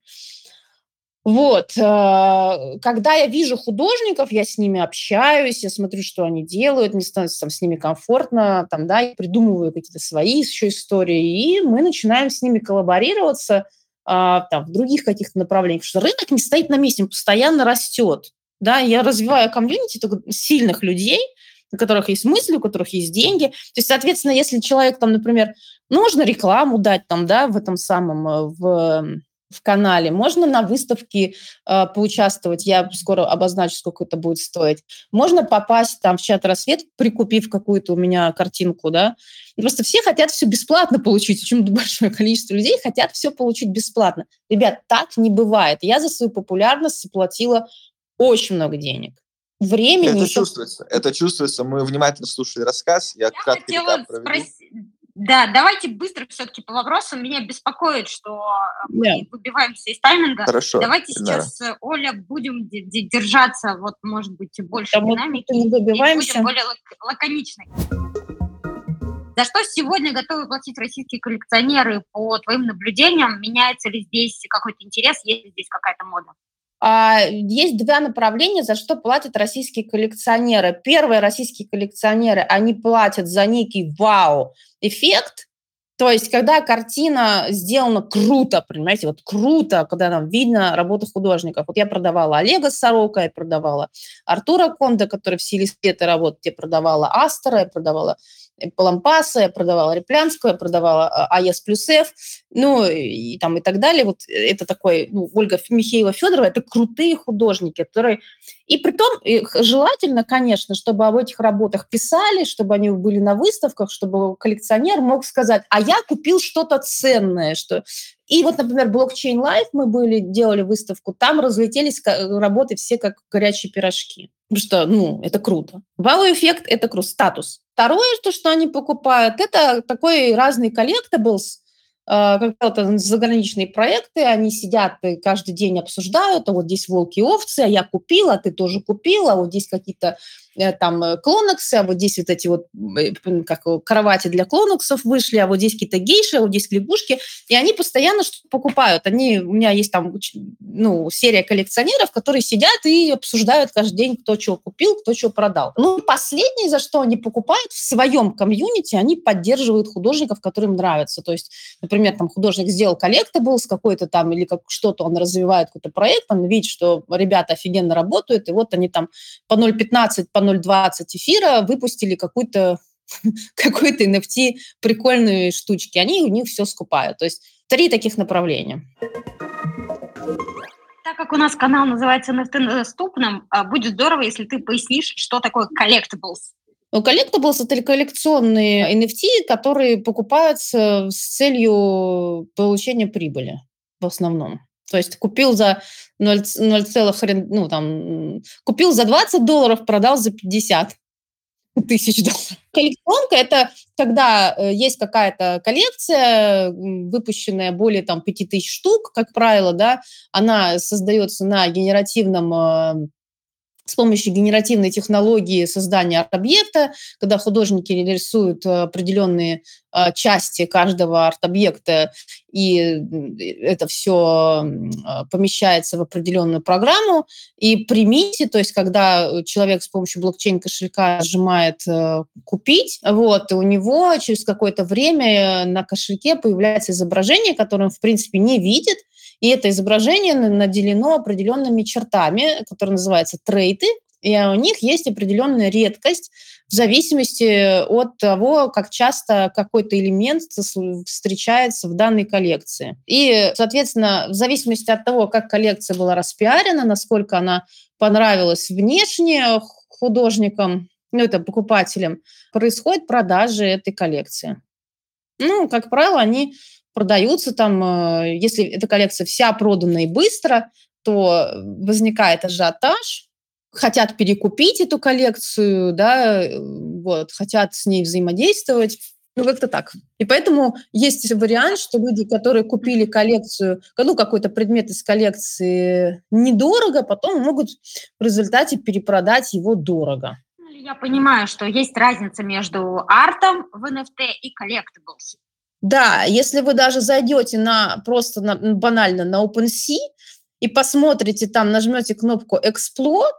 Вот. Э, когда я вижу художников, я с ними общаюсь, я смотрю, что они делают, мне становится там, с ними комфортно, там, да, я придумываю какие-то свои еще истории, и мы начинаем с ними коллаборироваться а, там, в других каких-то направлениях, потому что рынок не стоит на месте, он постоянно растет. Да, я развиваю комьюнити сильных людей, у которых есть мысли, у которых есть деньги. То есть, соответственно, если человек там, например, нужно рекламу дать там, да, в этом самом, э, в в канале, можно на выставке э, поучаствовать, я скоро обозначу, сколько это будет стоить. Можно попасть там в чат «Рассвет», прикупив какую-то у меня картинку, да. Просто все хотят все бесплатно получить, очень большое количество людей хотят все получить бесплатно. Ребят, так не бывает. Я за свою популярность заплатила очень много денег. Времени... Это чувствуется, это чувствуется. Мы внимательно слушали рассказ. Я, я хотела спросить, да, давайте быстро все-таки по вопросам. Меня беспокоит, что э, мы yeah. выбиваемся из тайминга. Хорошо. Давайте сейчас, да. Оля, будем держаться, вот, может быть, больше да, динамики. Не выбиваемся. И будем более лак- лаконичны. За что сегодня готовы платить российские коллекционеры по твоим наблюдениям? Меняется ли здесь какой-то интерес? Есть ли здесь какая-то мода? А, есть два направления, за что платят российские коллекционеры. Первые российские коллекционеры, они платят за некий вау-эффект, то есть, когда картина сделана круто, понимаете, вот круто, когда нам видно работу художников. Вот я продавала Олега Сорока, я продавала Артура Конда, который в силе света работает, я продавала Астера, я продавала Палампаса, я продавала Реплянскую, я продавала а, АЕС плюс Ф, ну и там и так далее. Вот это такой, ну, Ольга Михеева Федорова, это крутые художники, которые... И при том желательно, конечно, чтобы об этих работах писали, чтобы они были на выставках, чтобы коллекционер мог сказать, а я купил что-то ценное, что и вот, например, Blockchain Life мы были, делали выставку, там разлетелись работы все как горячие пирожки. Потому что, ну, это круто. Вау-эффект – это круто, статус. Второе, то, что они покупают, это такой разный collectibles, а, как-то заграничные проекты, они сидят и каждый день обсуждают, а вот здесь волки и овцы, а я купила, ты тоже купила, а вот здесь какие-то там э, клоноксы, а вот здесь вот эти вот э, как кровати для клоноксов вышли, а вот здесь какие-то гейши, а вот здесь лягушки, и они постоянно что-то покупают. Они, у меня есть там ну, серия коллекционеров, которые сидят и обсуждают каждый день, кто чего купил, кто чего продал. Ну, последнее, за что они покупают, в своем комьюнити они поддерживают художников, которым нравится. То есть, например, там художник сделал collectible с какой-то там, или как что-то он развивает, какой-то проект, он видит, что ребята офигенно работают, и вот они там по 0,15, по 0,20 эфира выпустили какую-то какой-то NFT прикольные штучки. Они у них все скупают. То есть три таких направления. Так как у нас канал называется NFT доступным, а, будет здорово, если ты пояснишь, что такое collectibles. Ну, collectibles – это коллекционные NFT, которые покупаются с целью получения прибыли в основном. То есть купил за 0, 0, ну, там, купил за 20 долларов, продал за 50 тысяч долларов. Коллекционка – это когда э, есть какая-то коллекция, выпущенная более там, 5000 штук, как правило, да, она создается на генеративном э, с помощью генеративной технологии создания арт-объекта, когда художники рисуют э, определенные э, части каждого арт-объекта, и это все э, помещается в определенную программу. И примите, то есть когда человек с помощью блокчейн-кошелька нажимает «Купить», вот, у него через какое-то время на кошельке появляется изображение, которое он, в принципе, не видит, и это изображение наделено определенными чертами, которые называются трейты, и у них есть определенная редкость в зависимости от того, как часто какой-то элемент встречается в данной коллекции. И, соответственно, в зависимости от того, как коллекция была распиарена, насколько она понравилась внешне художникам, ну, это покупателям, происходит продажи этой коллекции. Ну, как правило, они продаются там, э, если эта коллекция вся продана и быстро, то возникает ажиотаж, хотят перекупить эту коллекцию, да, э, вот, хотят с ней взаимодействовать. Ну, как-то так. И поэтому есть вариант, что люди, которые купили коллекцию, ну, какой-то предмет из коллекции недорого, потом могут в результате перепродать его дорого. Я понимаю, что есть разница между артом в NFT и collectibles. Да, если вы даже зайдете на просто на, банально на OpenSea и посмотрите там, нажмете кнопку Explore,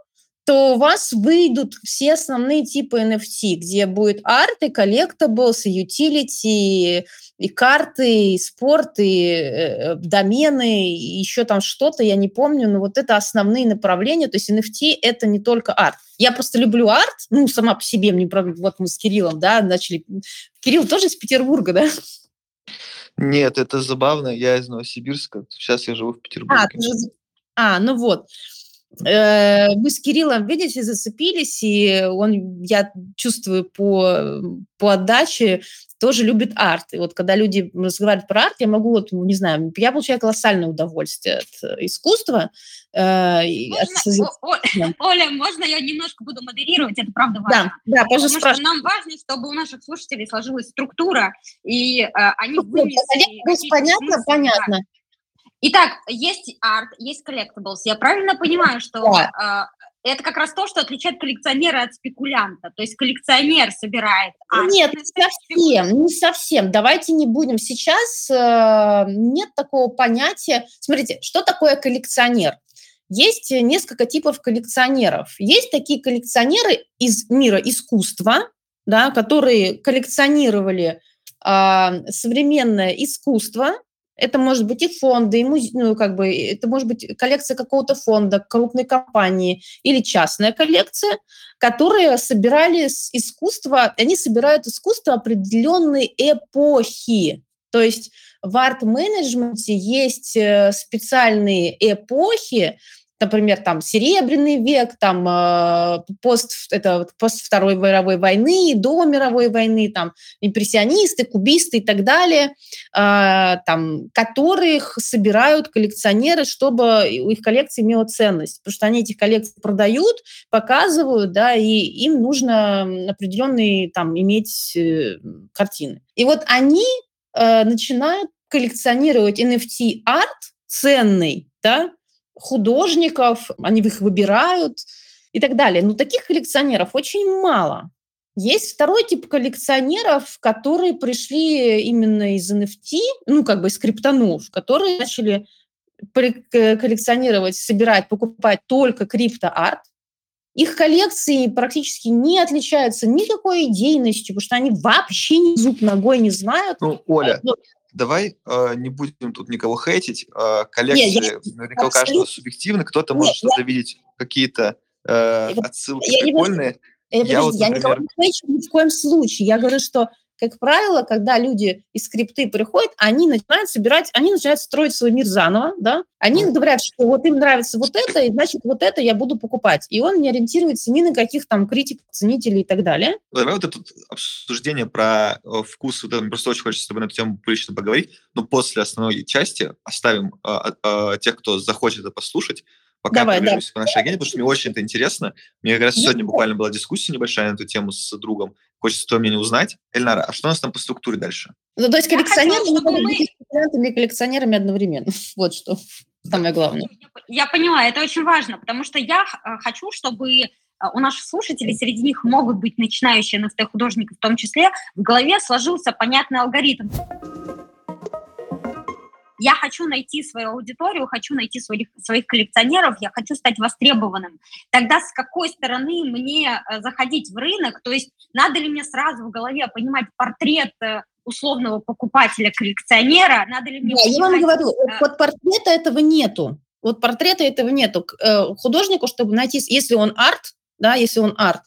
то у вас выйдут все основные типы NFT, где будет арты, collectibles, utility, и карты, и спорт, и э, домены, и еще там что-то, я не помню, но вот это основные направления. То есть NFT – это не только арт. Я просто люблю арт, ну, сама по себе, мне, правда, вот мы с Кириллом, да, начали. Кирилл тоже из Петербурга, да? Нет, это забавно, я из Новосибирска, сейчас я живу в Петербурге. А, а ну вот. Э, вы с Кириллом, видите, зацепились, и он, я чувствую по, по отдаче, тоже любит арт. И вот когда люди разговаривают про арт, я могу, вот, не знаю, я получаю колоссальное удовольствие от э, искусства. Э, можно, от... О, Оля, можно я немножко буду модерировать? Это правда важно. Да, да, пожалуйста. Потому что нам важно, чтобы у наших слушателей сложилась структура, и э, они ну, вынесли... Понятно, понятно. Итак, есть арт, есть collectibles. Я правильно понимаю, что да. э, это как раз то, что отличает коллекционера от спекулянта. То есть коллекционер собирает арт. Нет, не совсем, не совсем. Давайте не будем. Сейчас э, нет такого понятия. Смотрите, что такое коллекционер? Есть несколько типов коллекционеров. Есть такие коллекционеры из мира искусства, да, которые коллекционировали э, современное искусство, это может быть и фонды, и музе... ну, как бы, это может быть коллекция какого-то фонда, крупной компании или частная коллекция, которые собирали искусство, они собирают искусство определенной эпохи. То есть в арт-менеджменте есть э, специальные эпохи, например, там Серебряный век, там э, пост, это пост Второй мировой войны, до мировой войны, там импрессионисты, кубисты и так далее, э, там, которых собирают коллекционеры, чтобы их коллекция имела ценность, потому что они эти коллекции продают, показывают, да, и им нужно определенные там иметь э, картины. И вот они э, начинают коллекционировать NFT-арт ценный, да, художников, они их выбирают и так далее. Но таких коллекционеров очень мало. Есть второй тип коллекционеров, которые пришли именно из NFT, ну, как бы из криптонов, которые начали коллекционировать, собирать, покупать только криптоарт. Их коллекции практически не отличаются никакой идейностью, потому что они вообще ни зуб ногой не знают. Ну, Оля, давай э, не будем тут никого хейтить. Э, коллекции Нет, я, наверняка у каждого субъективно. Кто-то может что-то видеть, какие-то э, отсылки я прикольные. Не, я, я, вот, я например... не хейчу ни в коем случае. Я говорю, что как правило, когда люди из скрипты приходят, они начинают собирать, они начинают строить свой мир заново, да, они говорят, что вот им нравится вот это, и значит вот это я буду покупать. И он не ориентируется ни на каких там критиков, ценителей и так далее. Давай вот это обсуждение про вкус, вот это, мне просто очень хочется с тобой на эту тему лично поговорить, но после основной части оставим а, а, тех, кто захочет это послушать, пока Давай, да. по нашей агенте, потому что мне очень это интересно. Мне как раз сегодня буквально была дискуссия небольшая на эту тему с другом. Хочется твое мнение узнать. Эльнара, а что у нас там по структуре дальше? Ну, то есть коллекционеры мы... быть коллекционерами одновременно. Вот что самое главное. Я поняла, это очень важно, потому что я э, хочу, чтобы э, у наших слушателей, среди них могут быть начинающие NFT-художники в том числе, в голове сложился понятный алгоритм я хочу найти свою аудиторию, хочу найти своих, своих коллекционеров, я хочу стать востребованным. Тогда с какой стороны мне э, заходить в рынок? То есть надо ли мне сразу в голове понимать портрет э, условного покупателя-коллекционера? Надо ли мне да, понимать... Я вам говорю, э, вот портрета этого нету. Вот портрета этого нету. Художнику, чтобы найти, если он арт, да, если он арт,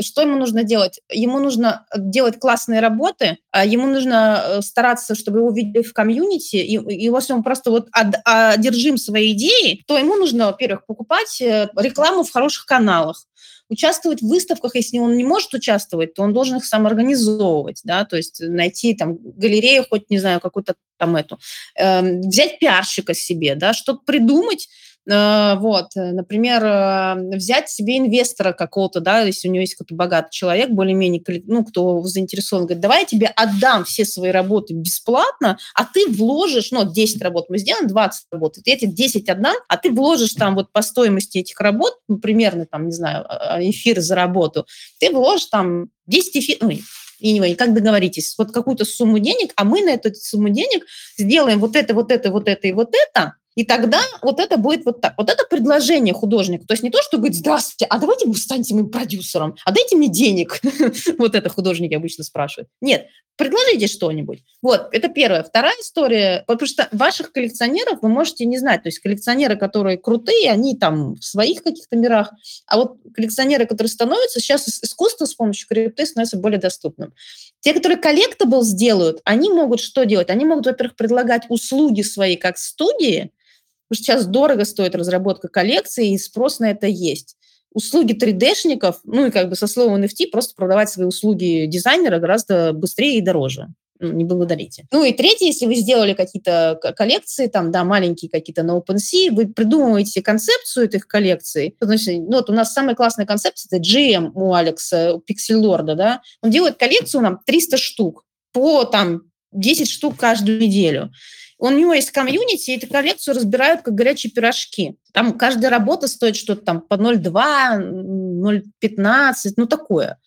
что ему нужно делать? Ему нужно делать классные работы, а ему нужно э, стараться, чтобы его видели в комьюнити, и, и если он просто вот одержим своей идеей, то ему нужно, во-первых, покупать рекламу в хороших каналах, участвовать в выставках, если он не может участвовать, то он должен их сам организовывать, да, то есть найти там галерею, хоть, не знаю, какую-то там эту, э, взять пиарщика себе, да, что-то придумать, Э, вот, э, например, э, взять себе инвестора какого-то, да, если у него есть какой-то богатый человек, более-менее, ну, кто заинтересован, говорит, давай я тебе отдам все свои работы бесплатно, а ты вложишь, ну, 10 работ мы сделаем, 20 работ, я тебе 10 отдам, а ты вложишь там вот по стоимости этих работ, ну, примерно, там, не знаю, а, а, эфир за работу, ты вложишь там 10 эфиров, ну, anyway, как договоритесь, вот какую-то сумму денег, а мы на эту сумму денег сделаем вот это, вот это, вот это и вот это, и тогда вот это будет вот так. Вот это предложение художника. То есть не то, что говорит, здравствуйте, а давайте вы станете моим продюсером, а дайте мне денег. Вот это художники обычно спрашивают. Нет, предложите что-нибудь. Вот, это первая. Вторая история, потому что ваших коллекционеров вы можете не знать. То есть коллекционеры, которые крутые, они там в своих каких-то мирах, а вот коллекционеры, которые становятся, сейчас искусство с помощью крипты становится более доступным. Те, которые collectible сделают, они могут что делать? Они могут, во-первых, предлагать услуги свои как студии, Потому что сейчас дорого стоит разработка коллекции, и спрос на это есть. Услуги 3D-шников, ну и как бы со словом NFT, просто продавать свои услуги дизайнера гораздо быстрее и дороже. Ну, не благодарите. Ну и третье, если вы сделали какие-то коллекции, там, да, маленькие какие-то на OpenSea, вы придумываете концепцию этих коллекций. Значит, ну, вот у нас самая классная концепция, это GM у Алекса, у Lord, да, он делает коллекцию нам 300 штук по там 10 штук каждую неделю. У него есть комьюнити, и эту коллекцию разбирают как горячие пирожки. Там каждая работа стоит что-то там по 0,2, 0,15, ну такое.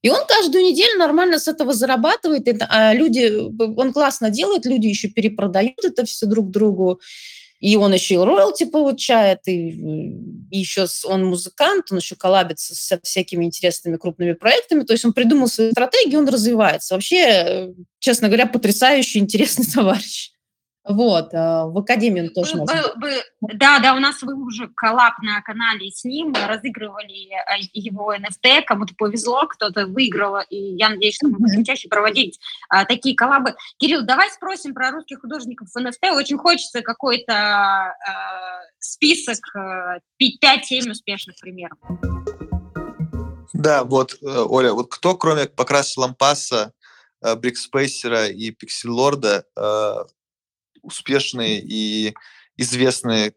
И он каждую неделю нормально с этого зарабатывает. Это, а люди, он классно делает, люди еще перепродают это все друг другу. И он еще и роялти получает, и, и еще он музыкант, он еще коллабится со всякими интересными крупными проектами. То есть он придумал свою стратегию, он развивается. Вообще, честно говоря, потрясающий, интересный товарищ. Вот, э, в Академии он тоже был, был, был, Да, да, у нас был уже коллаб на канале с ним, разыгрывали э, его NFT, кому-то повезло, кто-то выиграл, и я надеюсь, что мы будем чаще проводить а, такие коллабы. Кирилл, давай спросим про русских художников в NFT. Очень хочется какой-то а, список, 5-7 успешных примеров. Да, вот, Оля, вот кто, кроме Покраса Лампаса, Брикспейсера и Пикселорда, успешные и известные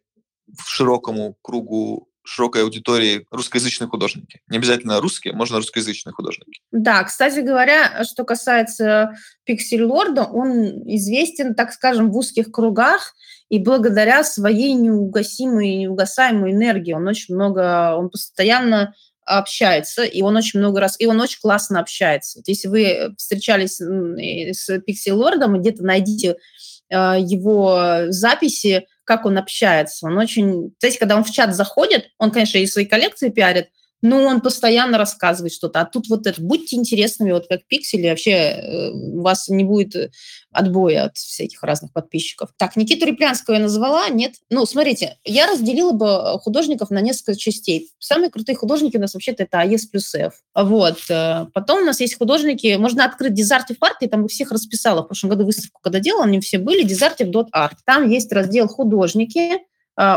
в широкому кругу широкой аудитории русскоязычные художники. Не обязательно русские, можно русскоязычные художники. Да, кстати говоря, что касается Пиксель Лорда, он известен, так скажем, в узких кругах, и благодаря своей неугасимой, неугасаемой энергии. Он очень много, он постоянно общается, и он очень много раз, и он очень классно общается. Вот если вы встречались с Пиксель Лордом, где-то найдите его записи, как он общается. Он очень... Знаете, когда он в чат заходит, он, конечно, и свои коллекции пиарит, но он постоянно рассказывает что-то. А тут вот это, будьте интересными, вот как пиксели, вообще э, у вас не будет отбоя от всяких разных подписчиков. Так, Никиту Реплянского я назвала, нет? Ну, смотрите, я разделила бы художников на несколько частей. Самые крутые художники у нас вообще-то это АЕС плюс F. Вот. Э, потом у нас есть художники, можно открыть Дизартив Арт, я там всех расписала. В прошлом году выставку, когда делала, они все были, Дизартив.арт. Там есть раздел художники,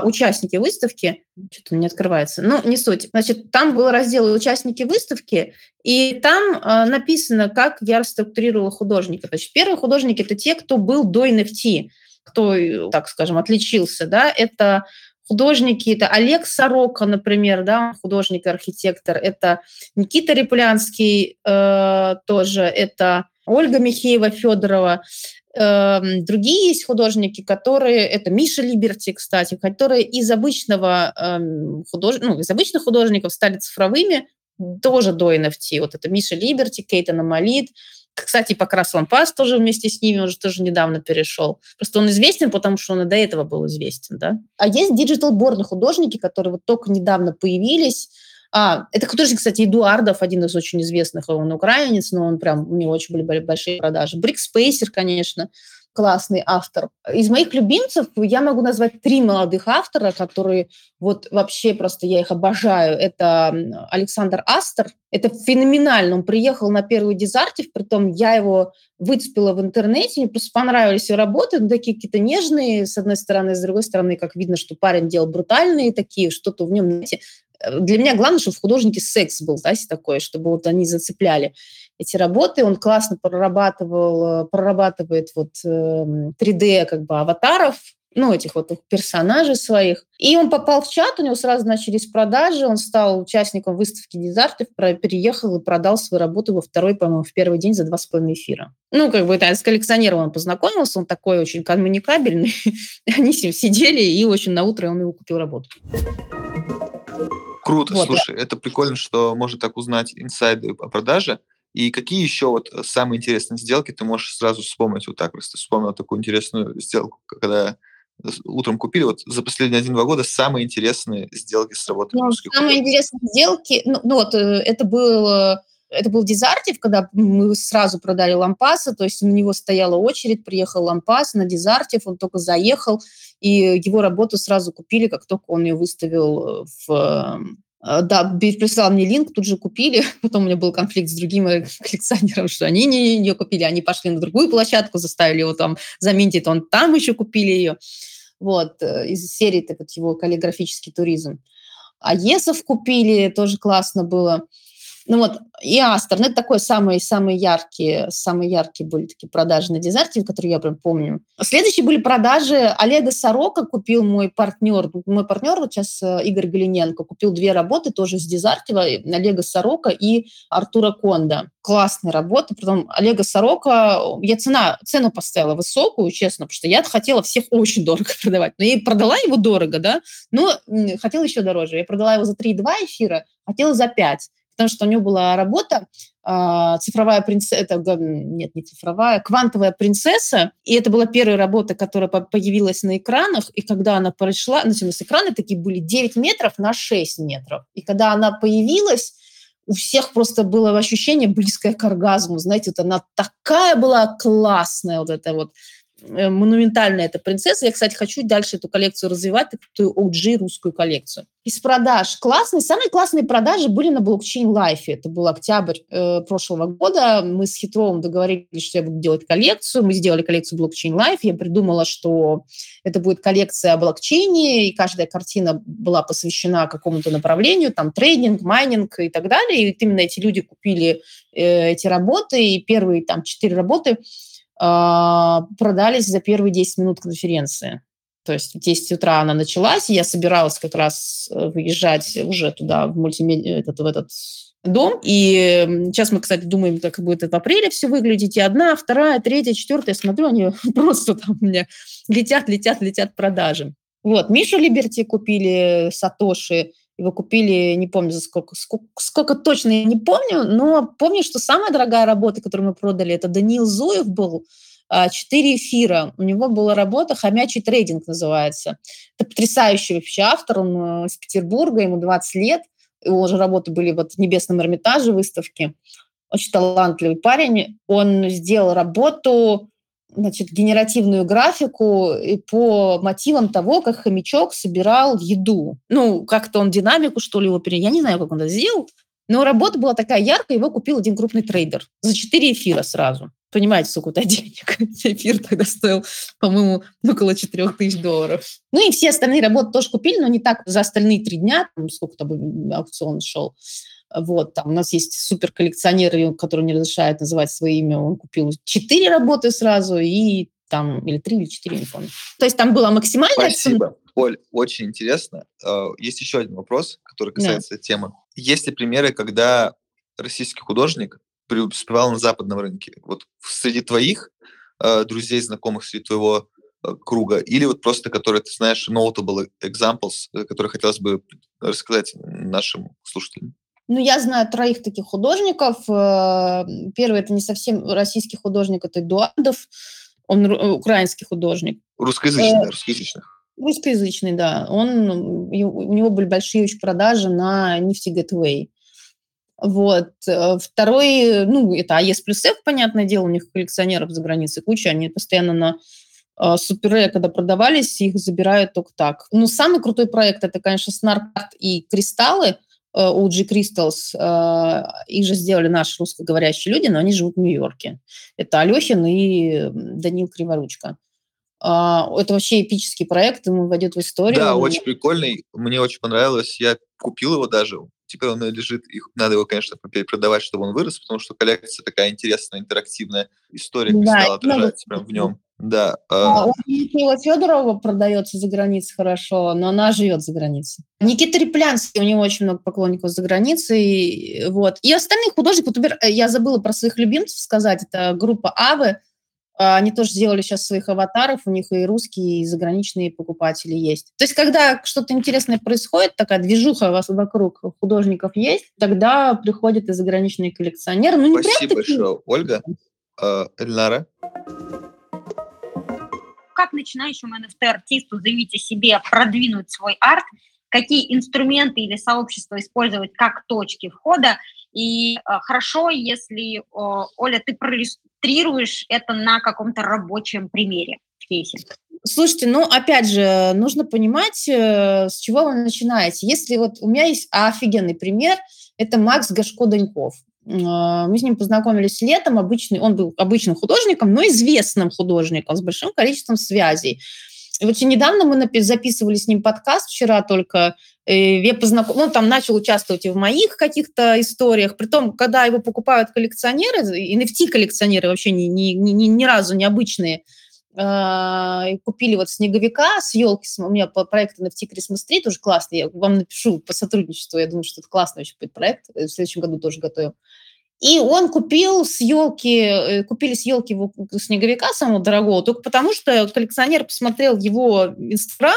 участники выставки, что-то не открывается, ну, не суть. Значит, там был раздел «Участники выставки», и там э, написано, как я структурировала художника. Значит, первые художники – это те, кто был до NFT, кто, так скажем, отличился, да, это художники, это Олег Сорока, например, да, художник-архитектор, это Никита Реплянский э, тоже, это Ольга Михеева Федорова, Эм, другие есть художники, которые, это Миша Либерти, кстати, которые из обычного эм, худож... ну, из обычных художников стали цифровыми тоже до NFT. Вот это Миша Либерти, Кейт Аномалит, кстати, Покрас Лампас тоже вместе с ними, он же тоже недавно перешел. Просто он известен, потому что он и до этого был известен, да. А есть digital-born ы художники, которые вот только недавно появились, а, это художник, кстати, Эдуардов, один из очень известных, он украинец, но он прям, у него очень были большие продажи. Brickspacer, конечно, классный автор. Из моих любимцев я могу назвать три молодых автора, которые вот вообще просто я их обожаю. Это Александр Астер. Это феноменально. Он приехал на первый дизартив, притом я его выцепила в интернете, мне просто понравились его работы, ну, такие какие-то нежные, с одной стороны, с другой стороны, как видно, что парень делал брутальные такие, что-то в нем, знаете, для меня главное, чтобы в художнике секс был, знаете, такой, чтобы вот они зацепляли эти работы. Он классно прорабатывал, прорабатывает вот 3D эм, как бы аватаров, ну, этих вот персонажей своих. И он попал в чат, у него сразу начались продажи, он стал участником выставки Дизартов, переехал и продал свою работу во второй, по-моему, в первый день за два с половиной эфира. Ну, как бы это с коллекционером он познакомился, он такой очень коммуникабельный. Они с ним сидели, и очень на утро он его купил работу. Круто, вот, слушай, это прикольно, что можно так узнать инсайды о продаже. И какие еще вот самые интересные сделки ты можешь сразу вспомнить вот так просто? Вспомнил такую интересную сделку, когда утром купили. Вот за последние один-два года самые интересные сделки сработали. Ну, самые интересные сделки, ну, ну вот э, это был это был Дизартив, когда мы сразу продали лампасы, то есть у него стояла очередь, приехал лампас на Дизартив, он только заехал, и его работу сразу купили, как только он ее выставил в а, да, прислал мне линк, тут же купили. Потом у меня был конфликт с другим коллекционером, что они не ее купили, они пошли на другую площадку, заставили его там заменить, он там еще купили ее. Вот, э, из серии так вот его каллиграфический туризм. А Есов купили, тоже классно было. Ну вот, и Астер, ну это такой самые яркие, самые яркие были такие продажи на дезерте, которые я прям помню. Следующие были продажи Олега Сорока, купил мой партнер, мой партнер, вот сейчас э, Игорь Галиненко, купил две работы тоже с Дезартьева, Олега Сорока и Артура Конда. Классные работы, потом Олега Сорока, я цена, цену поставила высокую, честно, потому что я хотела всех очень дорого продавать, но я продала его дорого, да, но хотела еще дороже. Я продала его за 3,2 эфира, хотела за 5 потому что у него была работа а, цифровая принцесса, это, нет, не цифровая, квантовая принцесса, и это была первая работа, которая появилась на экранах, и когда она пришла, ну, с экраны такие были 9 метров на 6 метров, и когда она появилась, у всех просто было ощущение близкое к оргазму, знаете, вот она такая была классная, вот эта вот монументальная эта принцесса. Я, кстати, хочу дальше эту коллекцию развивать, эту OG русскую коллекцию. Из продаж классные, самые классные продажи были на Blockchain Life е. Это был октябрь э, прошлого года. Мы с Хитровым договорились, что я буду делать коллекцию. Мы сделали коллекцию Blockchain Life. Я придумала, что это будет коллекция о блокчейне, и каждая картина была посвящена какому-то направлению, там трейдинг, майнинг и так далее. И вот именно эти люди купили э, эти работы, и первые там четыре работы – продались за первые 10 минут конференции. То есть в 10 утра она началась, и я собиралась как раз э, выезжать уже туда, в мультимедиа, этот, в этот дом. И сейчас мы, кстати, думаем, как будет это в апреле все выглядеть. И одна, вторая, третья, четвертая, смотрю, они просто там у меня летят, летят, летят продажи. Вот, Мишу Либерти купили, Сатоши, его купили, не помню за сколько, сколько, сколько точно я не помню, но помню, что самая дорогая работа, которую мы продали, это Даниил Зуев был, а, четыре эфира. У него была работа «Хомячий трейдинг» называется. Это потрясающий вообще автор, он э, из Петербурга, ему 20 лет, его уже работы были вот в Небесном Эрмитаже выставки. Очень талантливый парень. Он сделал работу значит, генеративную графику по мотивам того, как хомячок собирал еду. Ну, как-то он динамику, что ли, его пере... Я не знаю, как он это сделал, но работа была такая яркая, его купил один крупный трейдер за 4 эфира сразу. Понимаете, сколько то денег. Эфир тогда стоил, по-моему, около 4 тысяч долларов. Ну и все остальные работы тоже купили, но не так за остальные три дня, сколько там аукцион шел. Вот, там у нас есть супер коллекционер, который не разрешает называть свое имя. Он купил четыре работы сразу и там, или три, или четыре, не помню. То есть там была максимальная Спасибо. Цена. Оль, очень интересно. А, есть еще один вопрос, который касается да. темы. Есть ли примеры, когда российский художник преуспевал на западном рынке? Вот среди твоих э, друзей, знакомых, среди твоего э, круга, или вот просто, которые, ты знаешь, notable examples, э, которые хотелось бы рассказать нашим слушателям? Ну, я знаю троих таких художников. Э, первый это не совсем российский художник, это Эдуардов. Он украинский художник. Русскоязычный, э, русскоязычный. Русскоязычный, да. Он, у него были большие очень продажи на нефти Гетвей. Вот. Э, второй, ну, это АЕС плюс F, понятное дело, у них коллекционеров за границей куча, они постоянно на э, Супере, когда продавались, их забирают только так. Но самый крутой проект это, конечно, Снаркарт и Кристаллы, OG Crystals. Их же сделали наши русскоговорящие люди, но они живут в Нью-Йорке. Это Алехин и Данил Криворучка. Это вообще эпический проект, ему войдет в историю. Да, очень прикольный. Мне очень понравилось. Я купил его даже теперь он лежит, их надо его, конечно, продавать, чтобы он вырос, потому что коллекция такая интересная, интерактивная, история да, отражается прям в нем. Да. А, у Михаила Федорова продается за границей хорошо, но она живет за границей. Никита Реплянский, у него очень много поклонников за границей. Вот. И остальные художники, например, э, я забыла про своих любимцев сказать, это группа Авы, а, они тоже сделали сейчас своих аватаров, у них и русские, и заграничные покупатели есть. То есть, когда что-то интересное происходит, такая движуха у вас вокруг художников есть, тогда приходят и заграничные коллекционеры. Ну, не Спасибо большое, Ольга. Э, Эльнара? Как начинающему NFT-артисту заявить о себе, продвинуть свой арт, какие инструменты или сообщества использовать как точки входа, и э, хорошо, если, э, Оля, ты иллюстрируешь это на каком-то рабочем примере, кейсе. Слушайте, ну, опять же, нужно понимать, э, с чего вы начинаете. Если вот у меня есть офигенный пример, это Макс Гашко-Даньков. Э, мы с ним познакомились летом, обычный, он был обычным художником, но известным художником с большим количеством связей. И очень недавно мы записывали с ним подкаст, вчера только, я познаком... он там начал участвовать и в моих каких-то историях, при том, когда его покупают коллекционеры, NFT-коллекционеры вообще ни, ни, ни, ни разу необычные, а, купили вот снеговика с елки, у меня проект NFT Christmas Tree, тоже классный, я вам напишу по сотрудничеству, я думаю, что это классный очень будет проект, в следующем году тоже готовим. И он купил с елки, э, купили с елки снеговика самого дорогого, только потому что коллекционер посмотрел его инстаграм,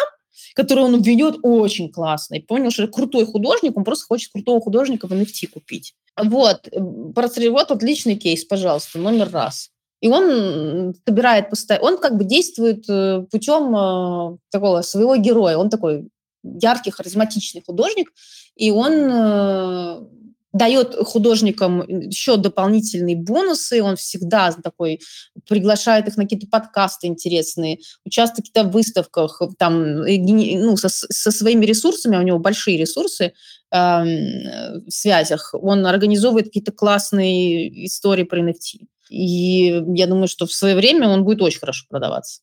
который он ведет очень классный, понял, что крутой художник, он просто хочет крутого художника в NFT купить. Вот, вот отличный кейс, пожалуйста, номер раз. И он собирает постоянно, он как бы действует э, путем э, такого своего героя. Он такой яркий, харизматичный художник, и он дает художникам еще дополнительные бонусы, он всегда такой приглашает их на какие-то подкасты интересные, участвует в каких-то выставках, там, ну, со, со своими ресурсами, у него большие ресурсы э, в связях, он организовывает какие-то классные истории про NFT. И я думаю, что в свое время он будет очень хорошо продаваться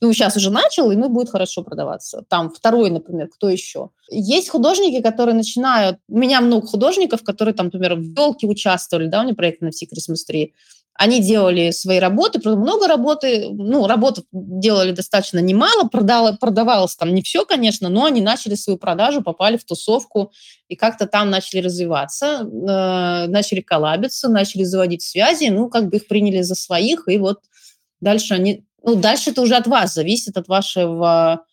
ну, сейчас уже начал, и ну, будет хорошо продаваться. Там второй, например, кто еще? Есть художники, которые начинают... У меня много художников, которые там, например, в «Елке» участвовали, да, у них проект на все Christmas Tree. Они делали свои работы, много работы, ну, работы делали достаточно немало, продало, продавалось там не все, конечно, но они начали свою продажу, попали в тусовку и как-то там начали развиваться, э, начали коллабиться, начали заводить связи, ну, как бы их приняли за своих, и вот дальше они ну, дальше это уже от вас зависит, от вашего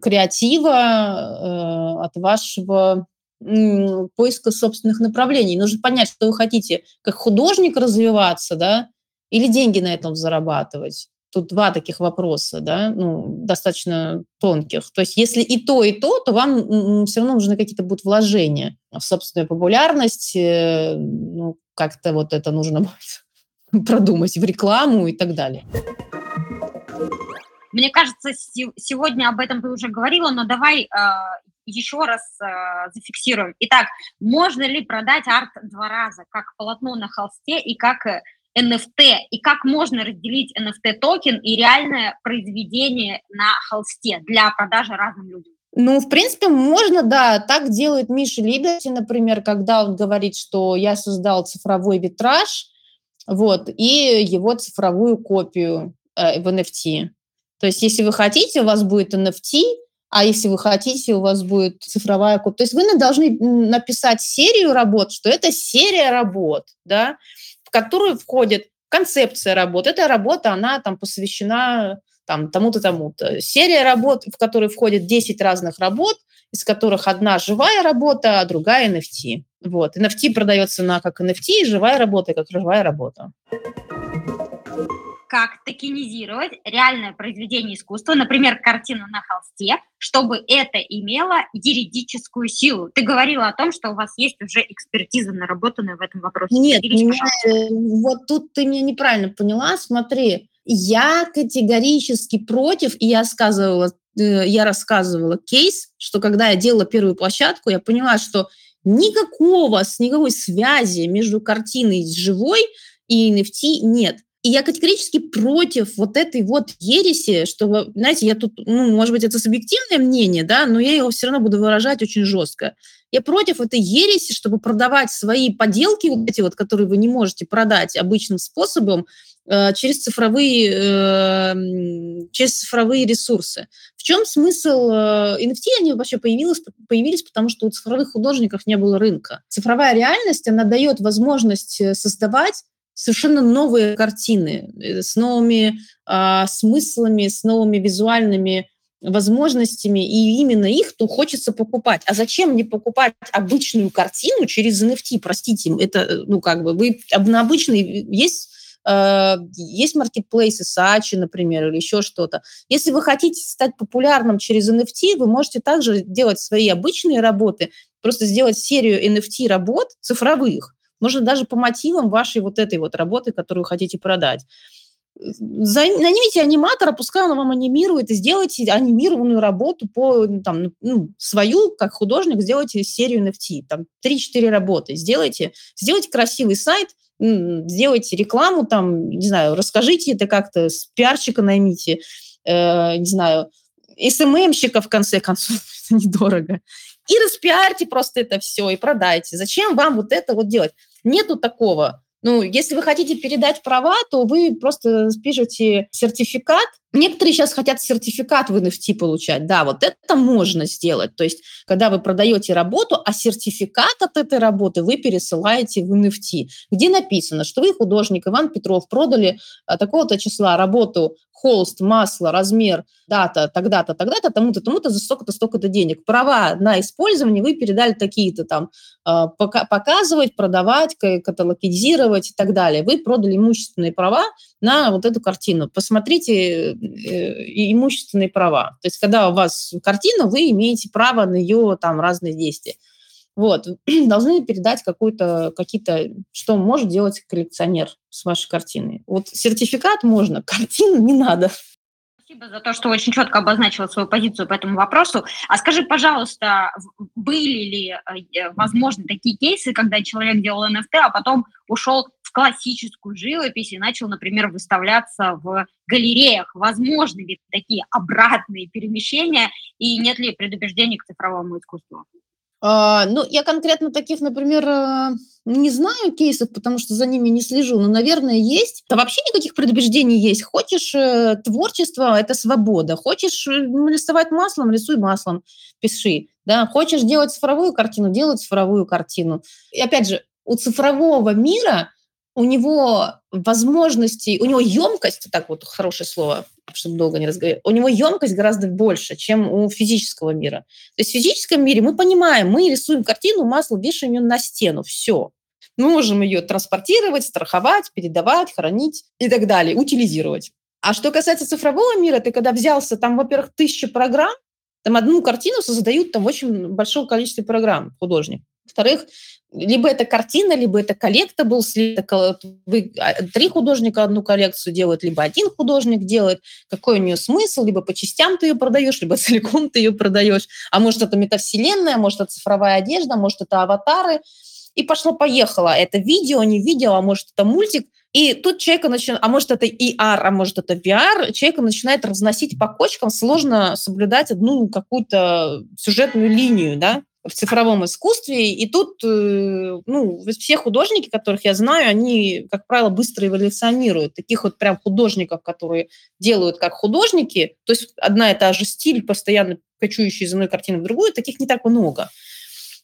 креатива, э, от вашего поиска собственных направлений. Нужно понять, что вы хотите, как художник развиваться, да, или деньги на этом зарабатывать. Тут два таких вопроса, да, ну, достаточно тонких. То есть если и то, и то, то вам все равно нужны какие-то будут вложения в собственную популярность, э, ну, как-то вот это нужно будет продумать в рекламу и так далее. Мне кажется, сегодня об этом ты уже говорила, но давай э, еще раз э, зафиксируем. Итак, можно ли продать арт два раза, как полотно на холсте и как NFT, э, и как можно разделить NFT-токен и реальное произведение на холсте для продажи разным людям? Ну, в принципе, можно, да. Так делает Миша Либерти, например, когда он говорит, что я создал цифровой витраж, вот, и его цифровую копию э, в NFT. То есть если вы хотите, у вас будет NFT, а если вы хотите, у вас будет цифровая копия. То есть вы должны написать серию работ, что это серия работ, да, в которую входит концепция работ. Эта работа, она там посвящена там, тому-то, тому-то. Серия работ, в которой входит 10 разных работ, из которых одна живая работа, а другая NFT. Вот. NFT продается на как NFT, живая работа как живая работа. Как токенизировать реальное произведение искусства, например, картину на холсте, чтобы это имело юридическую силу. Ты говорила о том, что у вас есть уже экспертиза наработанная в этом вопросе. Нет, э, вот тут ты меня неправильно поняла. Смотри, я категорически против, и я сказывала, э, я рассказывала кейс, что когда я делала первую площадку, я поняла, что никакого, никакой связи между картиной живой и NFT нет. И я категорически против вот этой вот ереси, что, знаете, я тут, ну, может быть, это субъективное мнение, да, но я его все равно буду выражать очень жестко. Я против этой ереси, чтобы продавать свои поделки, вот эти вот, которые вы не можете продать обычным способом, э, через цифровые, э, через цифровые ресурсы. В чем смысл э, NFT? Они вообще появились, появились, потому что у цифровых художников не было рынка. Цифровая реальность, она дает возможность создавать совершенно новые картины э, с новыми э, смыслами, с новыми визуальными возможностями, и именно их то хочется покупать. А зачем мне покупать обычную картину через NFT? Простите, это, ну, как бы, вы на обычный есть э, есть маркетплейсы Сачи, например, или еще что-то. Если вы хотите стать популярным через NFT, вы можете также делать свои обычные работы, просто сделать серию NFT работ цифровых, можно даже по мотивам вашей вот этой вот работы, которую хотите продать. Наймите аниматора, пускай он вам анимирует, и сделайте анимированную работу по там, ну, свою, как художник, сделайте серию NFT, там 3-4 работы, сделайте, сделайте красивый сайт, сделайте рекламу, там, не знаю, расскажите это как-то, с пиарщика наймите, э, не знаю, СММщика, в конце концов, недорого. И распиарьте просто это все и продайте. Зачем вам вот это вот делать? Нету такого. Ну, если вы хотите передать права, то вы просто пишете сертификат. Некоторые сейчас хотят сертификат в NFT получать. Да, вот это можно сделать. То есть, когда вы продаете работу, а сертификат от этой работы вы пересылаете в NFT, где написано, что вы, художник Иван Петров, продали а, такого-то числа работу холст, масло, размер, дата, тогда-то, тогда-то, тому-то, тому-то за столько-то, столько-то денег. Права на использование вы передали такие-то там а, показывать, продавать, каталогизировать и так далее. Вы продали имущественные права на вот эту картину. Посмотрите э, имущественные права. То есть когда у вас картина, вы имеете право на ее там разные действия. Вот, должны передать какую-то, какие-то, что может делать коллекционер с вашей картиной. Вот сертификат можно, картину не надо. Спасибо за то, что очень четко обозначила свою позицию по этому вопросу. А скажи, пожалуйста, были ли, э, возможно, такие кейсы, когда человек делал NFT, а потом ушел в классическую живопись и начал, например, выставляться в галереях? Возможны ли такие обратные перемещения и нет ли предубеждений к цифровому искусству? А, ну, я конкретно таких, например, э, не знаю кейсов, потому что за ними не слежу, но, наверное, есть. Да вообще никаких предубеждений есть. Хочешь э, творчество – это свобода. Хочешь э, рисовать маслом – рисуй маслом, пиши. Да? Хочешь делать цифровую картину – делай цифровую картину. И опять же, у цифрового мира у него возможности, у него емкость, так вот хорошее слово, чтобы долго не разговаривать, у него емкость гораздо больше, чем у физического мира. То есть в физическом мире мы понимаем, мы рисуем картину, масло, вешаем ее на стену, все. Мы можем ее транспортировать, страховать, передавать, хранить и так далее, утилизировать. А что касается цифрового мира, ты когда взялся, там, во-первых, тысяча программ, там одну картину создают там очень большое количество программ художник. Во-вторых, либо это картина, либо это collectible, вы, а, три художника одну коллекцию делают, либо один художник делает, какой у нее смысл, либо по частям ты ее продаешь, либо целиком ты ее продаешь, а может это метавселенная, может это цифровая одежда, может это аватары, и пошло-поехало. Это видео, не видео, а может это мультик, и тут человека начинает, а может это AR, а может это VR, человека начинает разносить по кочкам, сложно соблюдать одну какую-то сюжетную линию, да, в цифровом искусстве. И тут э, ну, все художники, которых я знаю, они, как правило, быстро эволюционируют. Таких вот прям художников, которые делают как художники, то есть одна и та же стиль, постоянно кочующий из одной картины в другую, таких не так много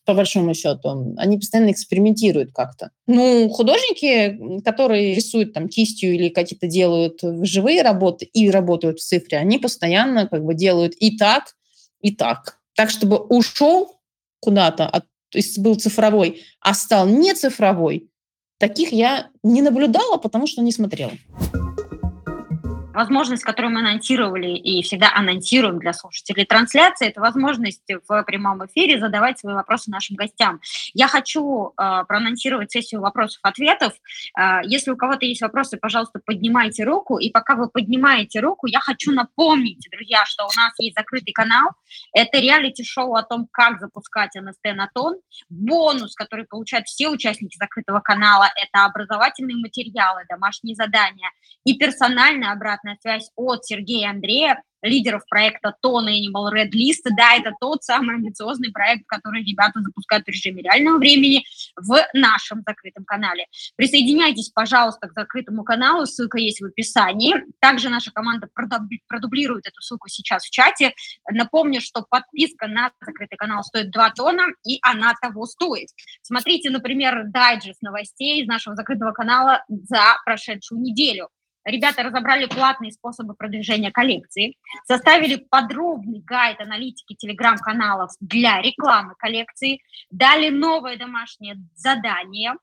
по большому счету. Они постоянно экспериментируют как-то. Ну, художники, которые рисуют там кистью или какие-то делают живые работы и работают в цифре, они постоянно как бы делают и так, и так. Так, чтобы ушел куда-то, от, то есть был цифровой, а стал не цифровой, таких я не наблюдала, потому что не смотрела. Возможность, которую мы анонсировали и всегда анонсируем для слушателей трансляции, это возможность в прямом эфире задавать свои вопросы нашим гостям. Я хочу э, проанонсировать сессию вопросов-ответов. Э, если у кого-то есть вопросы, пожалуйста, поднимайте руку. И пока вы поднимаете руку, я хочу напомнить, друзья, что у нас есть закрытый канал. Это реалити-шоу о том, как запускать НСТ на тон. Бонус, который получают все участники закрытого канала, это образовательные материалы, домашние задания и персональная обратная связь от Сергея Андрея, лидеров проекта Tone Animal Red List. Да, это тот самый амбициозный проект, который ребята запускают в режиме реального времени в нашем закрытом канале. Присоединяйтесь, пожалуйста, к закрытому каналу, ссылка есть в описании. Также наша команда продублирует эту ссылку сейчас в чате. Напомню, что подписка на закрытый канал стоит 2 тона, и она того стоит. Смотрите, например, дайджест новостей из нашего закрытого канала за прошедшую неделю. Ребята разобрали платные способы продвижения коллекции, составили подробный гайд аналитики телеграм-каналов для рекламы коллекции, дали новое домашнее задание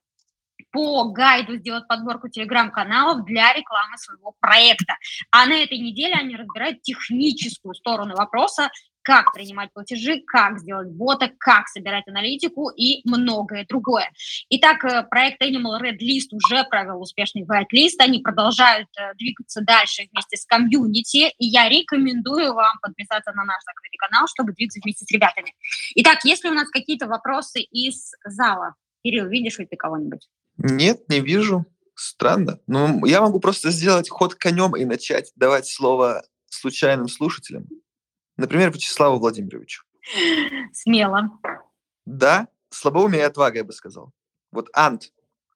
по гайду сделать подборку телеграм-каналов для рекламы своего проекта. А на этой неделе они разбирают техническую сторону вопроса как принимать платежи, как сделать бота, как собирать аналитику и многое другое. Итак, э, проект Animal Red List уже провел успешный white list, они продолжают э, двигаться дальше вместе с комьюнити, и я рекомендую вам подписаться на наш закрытый канал, чтобы двигаться вместе с ребятами. Итак, если у нас какие-то вопросы из зала? Кирилл, видишь ли ты кого-нибудь? Нет, не вижу. Странно. Ну, я могу просто сделать ход конем и начать давать слово случайным слушателям. Например, Вячеславу Владимировичу. Смело. Да, слабоумие и отвага, я бы сказал. Вот Ант.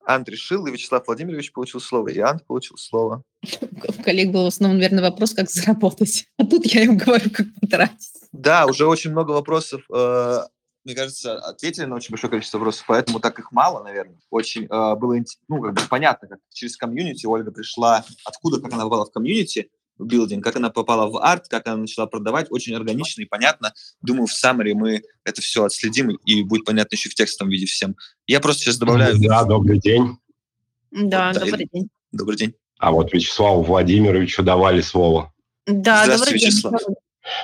Ант решил, и Вячеслав Владимирович получил слово, и Ант получил слово. У коллег был в основном, наверное, вопрос, как заработать. А тут я им говорю, как потратить. Да, уже очень много вопросов. Э, мне кажется, ответили на очень большое количество вопросов, поэтому так их мало, наверное. Очень э, было ну, как бы понятно, как через комьюнити Ольга пришла, откуда, как она попала в community building, как она попала в арт, как она начала продавать, очень органично и понятно. Думаю, в summary мы это все отследим, и будет понятно еще в текстовом виде всем. Я просто сейчас добавляю... Да, добрый день. Да, да добрый день. Добрый день. А вот Вячеславу Владимировичу давали слово. Да, добрый день. Вячеслав.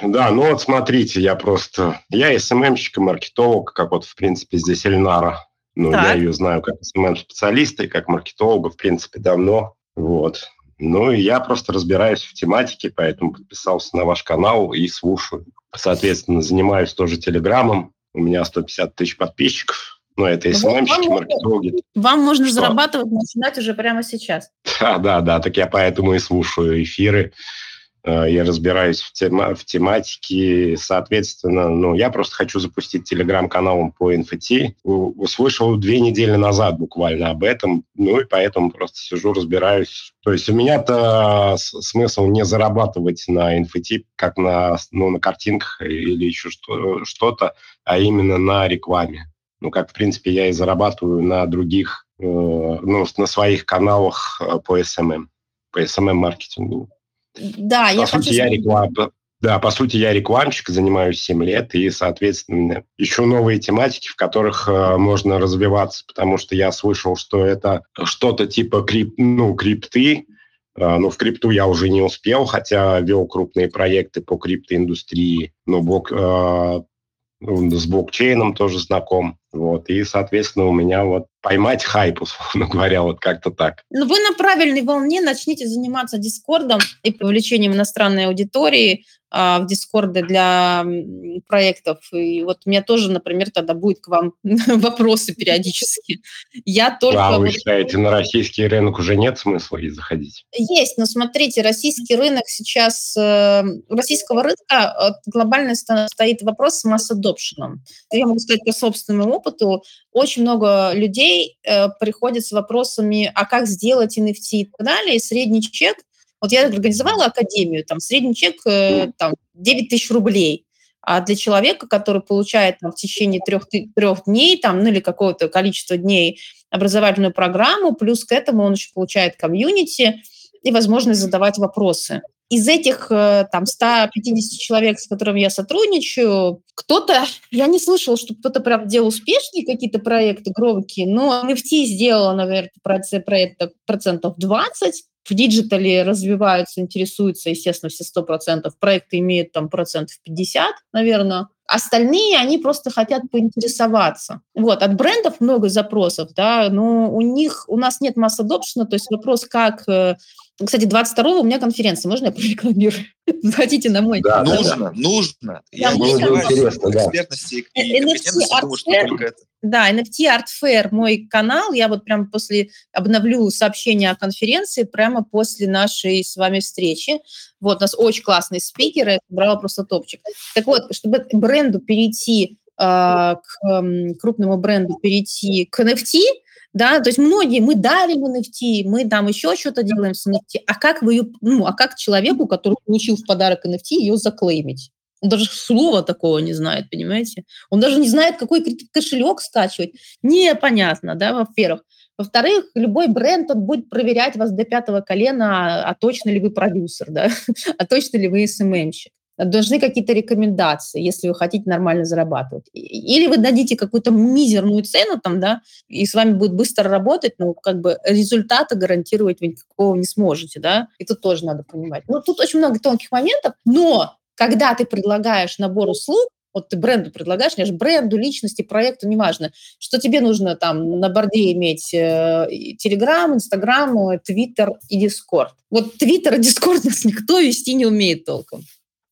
Да, ну вот смотрите, я просто... Я СММщик и маркетолог, как вот, в принципе, здесь Эльнара. Ну, так. я ее знаю как СММ-специалиста и как маркетолога, в принципе, давно. Вот. Ну, и я просто разбираюсь в тематике, поэтому подписался на ваш канал и слушаю. Соответственно, занимаюсь тоже Телеграмом. У меня 150 тысяч подписчиков. Ну, это СММщики, маркетологи. Вам можно Что? зарабатывать, начинать уже прямо сейчас. Да, да, да. Так я поэтому и слушаю эфиры. Э, я разбираюсь в, тема, в тематике, соответственно, ну, я просто хочу запустить телеграм-канал по NFT. Услышал две недели назад буквально об этом, ну и поэтому просто сижу, разбираюсь. То есть у меня-то смысл не зарабатывать на NFT, как на, ну, на картинках или еще что-то, а именно на рекламе. Ну, как, в принципе, я и зарабатываю на других, э, ну, на своих каналах э, по SMM, по SMM-маркетингу. Да, по я сути, хочу... я реклам... Да, по сути, я рекламщик, занимаюсь 7 лет, и, соответственно, ищу новые тематики, в которых э, можно развиваться, потому что я слышал, что это что-то типа крип... ну, крипты, э, но в крипту я уже не успел, хотя вел крупные проекты по криптоиндустрии, но блок, э, ну, с блокчейном тоже знаком. Вот, и, соответственно, у меня вот поймать хайп, условно говоря, вот как-то так. Ну, вы на правильной волне начните заниматься Дискордом и привлечением иностранной аудитории, а, в Дискорде для проектов. И вот у меня тоже, например, тогда будет к вам вопросы периодически. Я только... А вы вот... считаете, на российский рынок уже нет смысла и заходить? Есть, но смотрите, российский рынок сейчас... Э, у российского рынка глобально стоит вопрос с масс-адопшеном. Я могу сказать по собственному опыту, очень много людей э, приходят с вопросами, а как сделать NFT и так далее, и средний чек вот я организовала академию, там средний чек э, там, 9 тысяч рублей. А для человека, который получает там, в течение трех, трех дней там, ну, или какого-то количества дней образовательную программу, плюс к этому он еще получает комьюнити и возможность задавать вопросы. Из этих э, там 150 человек, с которыми я сотрудничаю, кто-то, я не слышала, что кто-то прям делал успешные какие-то проекты громкие, но NFT сделала, наверное, проекта процентов 20, в digital е развиваются, интересуются, естественно, все 100%. Проекты имеют там процентов 50, наверное. Остальные, они просто хотят поинтересоваться. Вот, от брендов много запросов, да, но у них, у нас нет mass adoption, то есть вопрос, как э, кстати, 22-го у меня конференция, можно я прорекламирую? Заходите на мой. Да, нужно, да, нужно. Я интересно, да. экспертности и компетентности, думаю, что только это. Да, NFT Art Fair, мой канал, я вот прям после, обновлю сообщение о конференции прямо после нашей с вами встречи. Вот, у нас очень классные спикеры, брала просто топчик. Так вот, чтобы бренду перейти, э, к э, крупному бренду перейти к NFT, да, то есть многие, мы дарим NFT, мы там еще что-то делаем с NFT, а как вы ее, ну, а как человеку, который получил в подарок NFT, ее заклеймить? Он даже слова такого не знает, понимаете? Он даже не знает, какой кошелек скачивать. Непонятно, да, во-первых. Во-вторых, любой бренд, он будет проверять вас до пятого колена, а точно ли вы продюсер, да, а точно ли вы СММщик должны какие-то рекомендации, если вы хотите нормально зарабатывать. Или вы дадите какую-то мизерную цену там, да, и с вами будет быстро работать, но как бы результата гарантировать вы никакого не сможете, да, тут тоже надо понимать. Ну, тут очень много тонких моментов, но когда ты предлагаешь набор услуг, вот ты бренду предлагаешь, не бренду, личности, проекту, неважно, что тебе нужно там на борде иметь Telegram, Instagram, Twitter и Discord. Вот Twitter и Discord нас никто вести не умеет толком.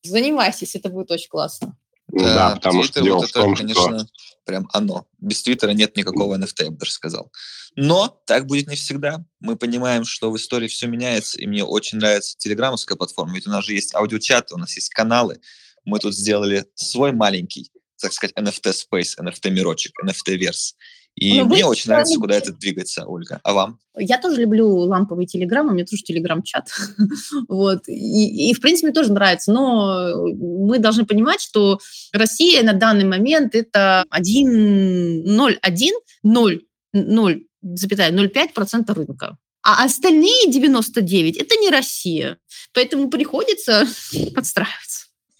Занимайтесь, это будет очень классно. Ну да, потому что дело вот в том, это, конечно, что... прям оно. Без Твиттера нет никакого NFT, я бы даже сказал. Но так будет не всегда. Мы понимаем, что в истории все меняется, и мне очень нравится телеграммовская платформа. Ведь у нас же есть аудиочаты, у нас есть каналы. Мы тут сделали свой маленький, так сказать, NFT Space, NFT мирочек, NFT верс. И Но ну, мне очень нравится, куда это двигается, Ольга. А вам? Я тоже люблю ламповый телеграм, у меня тоже телеграм-чат. вот. И, и, в принципе, мне тоже нравится. Но мы должны понимать, что Россия на данный момент это 1,01, 0, 0,05% рынка. А остальные 99 – это не Россия. Поэтому приходится подстраиваться.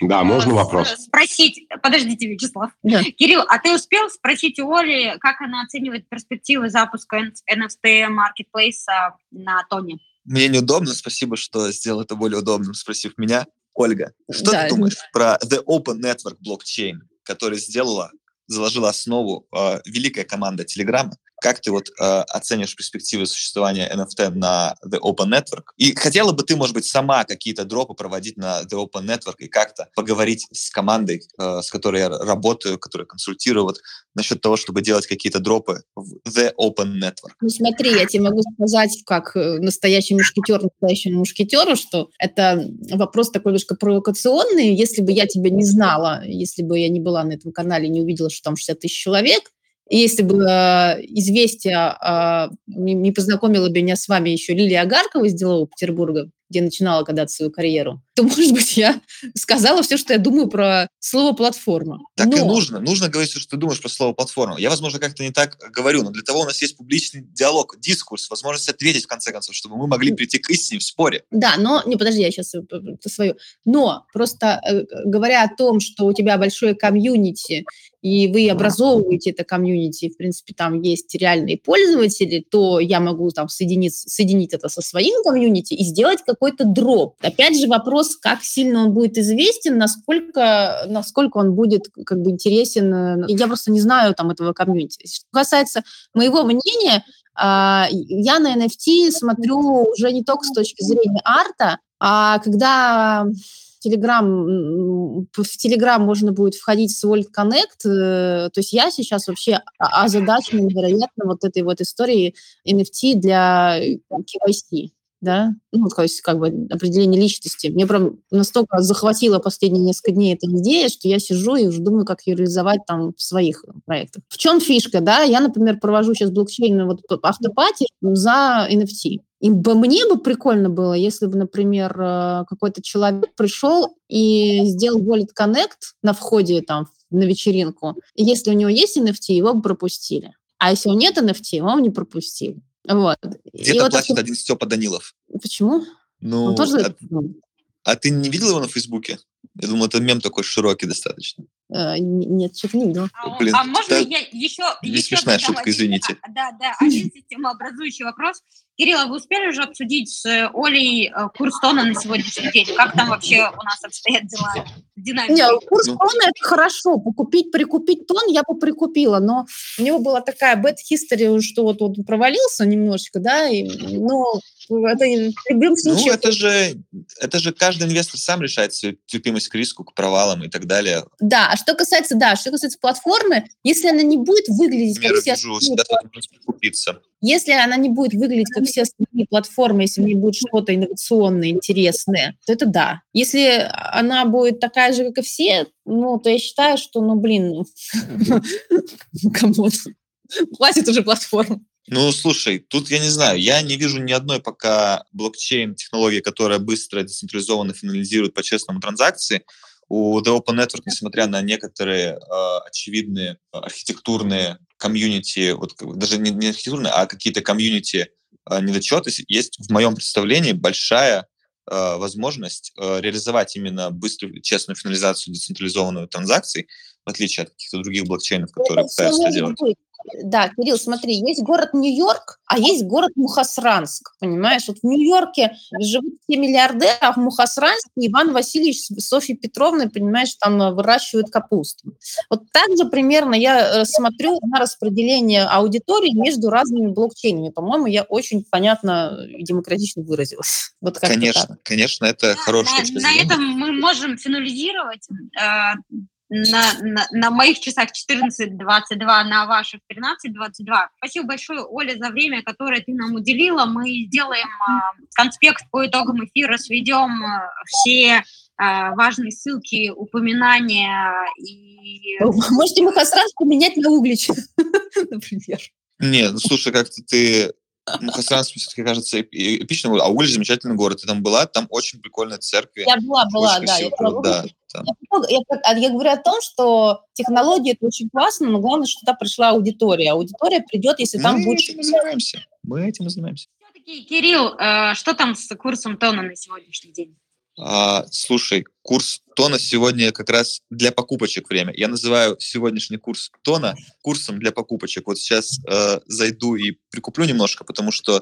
Да, можно вопрос? Спросить, подождите, Вячеслав. Да. Кирилл, а ты успел спросить у Оли, как она оценивает перспективы запуска NFT Marketplace на Тоне? Мне неудобно, спасибо, что сделал это более удобным, спросив меня. Ольга, что да. ты думаешь про The Open Network Blockchain, который сделала, заложила основу э, великая команда Телеграма, как ты вот э, оценишь перспективы существования NFT на The Open Network? И хотела бы ты, может быть, сама какие-то дропы проводить на The Open Network и как-то поговорить с командой, э, с которой я работаю, которая консультирую, вот, насчет того, чтобы делать какие-то дропы в The Open Network? Ну смотри, я тебе могу сказать, как э, настоящий мушкетер настоящему мушкетеру, что это вопрос такой немножко провокационный. Если бы я тебя не знала, если бы я не была на этом канале, не увидела, что там 60 тысяч человек, если бы э, известие э, не познакомило бы меня с вами еще Лилия Агаркова из Делового Петербурга, где начинала когда-то свою карьеру, то, может быть, я сказала все, что я думаю про слово «платформа». Так но... и нужно. Нужно говорить, что ты думаешь про слово «платформа». Я, возможно, как-то не так говорю, но для того у нас есть публичный диалог, дискурс, возможность ответить, в конце концов, чтобы мы могли прийти к истине в споре. Да, но... Не, подожди, я сейчас э, свою. Но просто э, говоря о том, что у тебя большое комьюнити, и вы образовываете это комьюнити, в принципе, там есть реальные пользователи, то я могу там соединить, соединить это со своим комьюнити и сделать какой-то дроп. Опять же, вопрос, как сильно он будет известен, насколько, насколько он будет как бы интересен. Я просто не знаю там этого комьюнити. Что касается моего мнения, а, я на NFT смотрю уже не только с точки зрения арта, а когда Telegram, в Telegram можно будет входить с World Connect. Э, то есть я сейчас вообще озадачена невероятно вот этой вот истории NFT для KYC да, ну, то есть как бы определение личности. Мне прям настолько захватило последние несколько дней эта идея, что я сижу и уже думаю, как ее реализовать там в своих проектах. В чем фишка, да? Я, например, провожу сейчас блокчейн вот автопати за NFT. И бы, мне бы прикольно было, если бы, например, э, какой-то человек пришел и сделал Wallet Connect на входе там на вечеринку. И если у него есть NFT, его бы пропустили. А если у него нет NFT, его не пропустили. Вот. Где-то вот плачет это... один Степа Данилов. Почему? Ну, Он тоже... а, а ты не видел его на Фейсбуке? Я думаю, это мем такой широкий достаточно. А, нет, что-то не видел. А, Блин, а можно я еще... Не еще смешная шутка, извините. А, да, да, один системообразующий вопрос. Кирилл, а вы успели уже обсудить с Олей э, курс тона на сегодняшний день? Как там вообще у нас обстоят дела? Динамика? Не, курс Ну. тона это хорошо. Покупить, прикупить тон я бы прикупила, но у него была такая bad history, что вот он провалился немножечко, да, и, ну, это в любом Ну, это же, это же каждый инвестор сам решает свою терпимость к риску, к провалам и так далее. Да, а что касается, да, что касается платформы, если она не будет выглядеть Я как все вижу, остальные всегда прикупиться. Если она не будет выглядеть как все остальные платформы, если в ней будет что-то инновационное, интересное, то это да. Если она будет такая же, как и все, ну, то я считаю, что, ну, блин, ну, come on, хватит уже платформ. Ну, слушай, тут я не знаю, я не вижу ни одной пока блокчейн-технологии, которая быстро, децентрализованно финализирует по-честному транзакции. У The Open Network, несмотря на некоторые э, очевидные э, архитектурные комьюнити, вот даже не, не архитектурные, а какие-то комьюнити э, недочеты, есть в моем представлении большая э, возможность э, реализовать именно быструю, честную финализацию децентрализованную транзакций, в отличие от каких-то других блокчейнов, которые Это пытаются это делать. быть. Да, Кирилл, смотри, есть город Нью-Йорк, а есть город Мухасранск, понимаешь? Вот в Нью-Йорке живут все миллиардеры, а в Мухасранске Иван Васильевич с Софьей Петровной, понимаешь, там э, выращивают капусту. Вот так же примерно я э, смотрю на распределение аудитории между разными блокчейнами. По-моему, я очень понятно и демократично выразилась. Вот Конечно, конечно, это хорошая на, на этом мы можем финализировать. На, на, на моих часах 14.22, на ваших 13.22. Спасибо большое, Оля, за время, которое ты нам уделила. Мы сделаем э, конспект по итогам эфира, сведем э, все э, важные ссылки, упоминания и... Можете Мухасранск поменять на Углич, например. Не, ну слушай, как-то ты... Мухасранск все-таки кажется эп- эпичным, а Углич замечательный город. Ты там была, там очень прикольные церкви. Я была, была, да. Я, была да, там. Я я а я говорю о том, что технология это очень классно, но главное, что туда пришла аудитория. Аудитория придет, если там Мы будет этим и занимаемся. Мы этим и занимаемся. Все-таки, Кирилл, э, что там с курсом тона на сегодняшний день? А, слушай, курс тона сегодня как раз для покупочек время. Я называю сегодняшний курс тона курсом для покупочек. Вот сейчас э, зайду и прикуплю немножко, потому что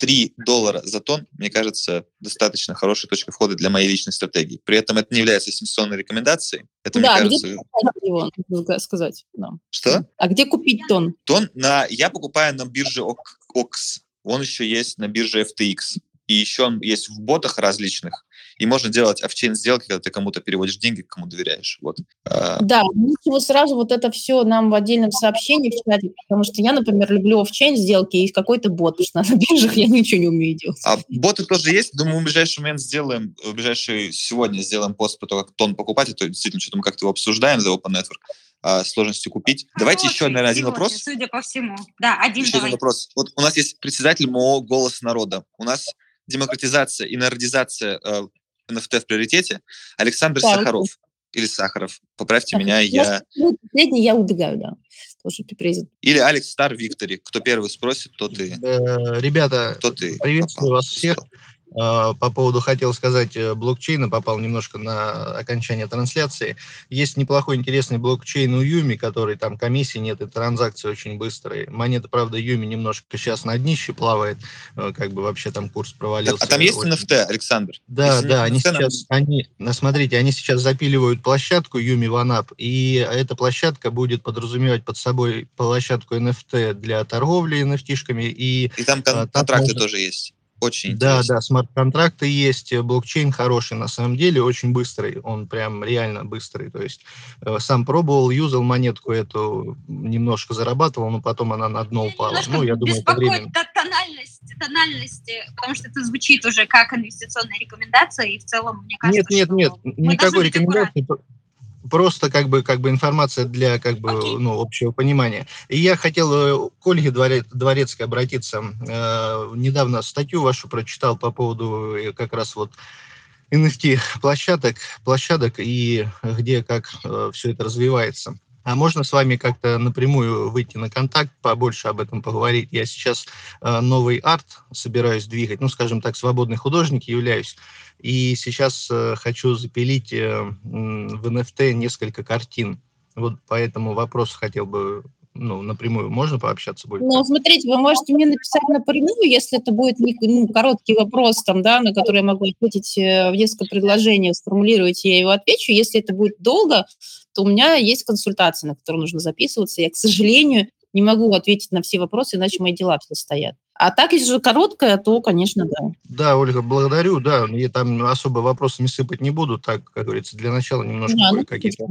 3 доллара за тон, мне кажется, достаточно хорошей точкой входа для моей личной стратегии. При этом это не является инвестиционной рекомендацией. Это, Да, мне где кажется, его, сказать. да. что? А где купить тон? Тон на, я покупаю на бирже ОК- OX. Он еще есть на бирже FTX. И еще он есть в ботах различных. И можно делать офчейн сделки, когда ты кому-то переводишь деньги, кому доверяешь. Вот. А, Да, лучше вот сразу вот это все нам в отдельном сообщении в чате, потому что я, например, люблю офчейн сделки и какой-то бот, потому что на биржах я ничего не умею делать. А боты тоже есть. Думаю, мы в ближайший момент сделаем, в ближайший сегодня сделаем пост по тому, как тон покупать. Это действительно что-то мы как-то его обсуждаем за Open Network. а, сложности купить. Давайте еще, Хороший наверное, один сегодня, вопрос. Судя по всему. Да, один Еще давай. один вопрос. Вот у нас есть председатель МОО «Голос народа». У нас демократизация и народизация э, NFT в приоритете. Александр Да, Сахаров. Или Сахаров. Поправьте Так, меня, я... Ну, Последний я убегаю, да. Тоже президент. Или Алекс Стар Виктори. Кто первый спросит, тот и... Э, Ребята, Тот и приветствую попал. вас всех. Э, По поводу, хотел сказать, э, блокчейна, попал немножко на окончание трансляции. Есть неплохой интересный блокчейн у Юми, который там комиссии нет, и транзакции очень быстрые. Монета, правда, Юми немножко сейчас на днище плавает, э, как бы вообще там курс провалился. А там есть очень. NFT, Александр? Да, Если да, они NFT, нам- сейчас, они, ну, смотрите, они сейчас запиливают площадку Юми OneUp, и эта площадка будет подразумевать под собой площадку NFT для торговли NFT-шками и И там кон- а, там контракты можно- тоже есть. Очень да, интересно. да, смарт-контракты есть, э, блокчейн хороший на самом деле, очень быстрый, он прям реально быстрый. То есть э, сам пробовал, юзал монетку эту, немножко зарабатывал, но потом она на дно упала. немножко Ну, я думаю, это та- тональность, э, потому что это звучит уже как инвестиционная рекомендация, и в целом, мне кажется, Нет, нет, нет, мы никакой рекомендации. про- Просто как бы, как бы информация для как бы, Окей. ну, общего понимания. И я хотел э, к Ольге Дворе- Дворецкой обратиться. Э, Недавно статью вашу прочитал по поводу э, как раз вот NFT площадок, площадок и где как все это развивается. А можно с вами как-то напрямую выйти на контакт, побольше об этом поговорить? Я сейчас э, новый арт собираюсь двигать, ну, скажем так, свободный художник являюсь. И сейчас э, хочу запилить э, в NFT несколько картин. Вот поэтому вопрос хотел бы ну, напрямую можно пообщаться будет? Ну, смотрите, вы можете мне написать напрямую, если это будет ну, короткий вопрос, там, да, на который я могу ответить э, в несколько предложений, сформулировать, я его отвечу. Если это будет долго, то у меня есть консультация, на которую нужно записываться. Я, к сожалению, не могу ответить на все вопросы, иначе мои дела все стоят. А так, если же короткое, то, конечно, да. Да, Ольга, благодарю. Да, я там особо вопросами сыпать не буду. Так, как говорится, для начала немножко Да, ну, какие-то.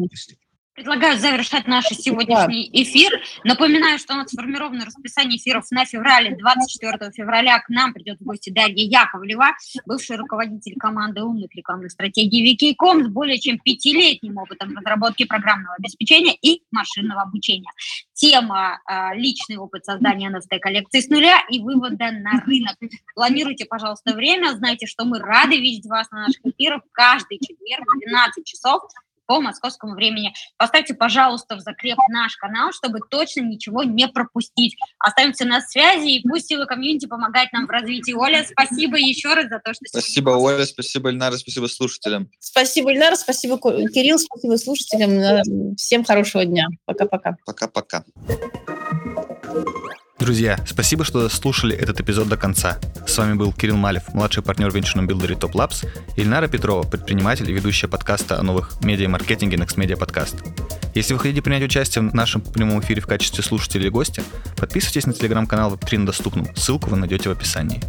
Предлагаю завершать наш сегодняшний эфир. Напоминаю, что у нас сформировано расписание эфиров на феврале. 24 февраля к нам придет в гости Дарья Яковлева, бывший руководитель команды умных рекламных стратегий Викиком с более чем пятилетним опытом разработки программного обеспечения и машинного обучения. Тема э, «Личный опыт создания NFT-коллекции с нуля и вывода на рынок». Планируйте, пожалуйста, время. Знайте, что мы рады видеть вас на наших эфирах каждый четверг в 12 часов по московскому времени. Поставьте, пожалуйста, в закреп наш канал, чтобы точно ничего не пропустить. Оставимся на связи, и пусть сила комьюнити помогает нам в развитии. Оля, спасибо еще раз за то, что сегодня Спасибо, Оля, спасибо, Ильнара, спасибо слушателям. Спасибо, Ильнар, спасибо, Кирилл, спасибо слушателям. Всем хорошего дня. Пока-пока. Пока-пока. Друзья, спасибо, что слушали этот эпизод до конца. С вами был Кирилл Малев, младший партнер в венчурном билдере Top Labs, Ильнара Петрова, предприниматель и ведущая подкаста о новых медиа-маркетинге Next Media Podcast. Если вы хотите принять участие в нашем прямом эфире в качестве слушателя или гостя, подписывайтесь на телеграм-канал Web3 на доступном. Ссылку вы найдете в описании.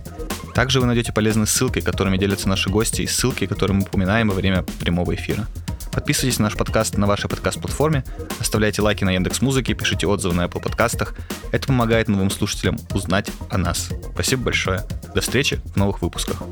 Также вы найдете полезные ссылки, которыми делятся наши гости, и ссылки, которые мы упоминаем во время прямого эфира. Подписывайтесь на наш подкаст на вашей подкаст-платформе, оставляйте лайки на Яндекс Музыке, пишите отзывы на Apple подкастах. Это помогает новым слушателям узнать о нас. Спасибо большое. До встречи в новых выпусках.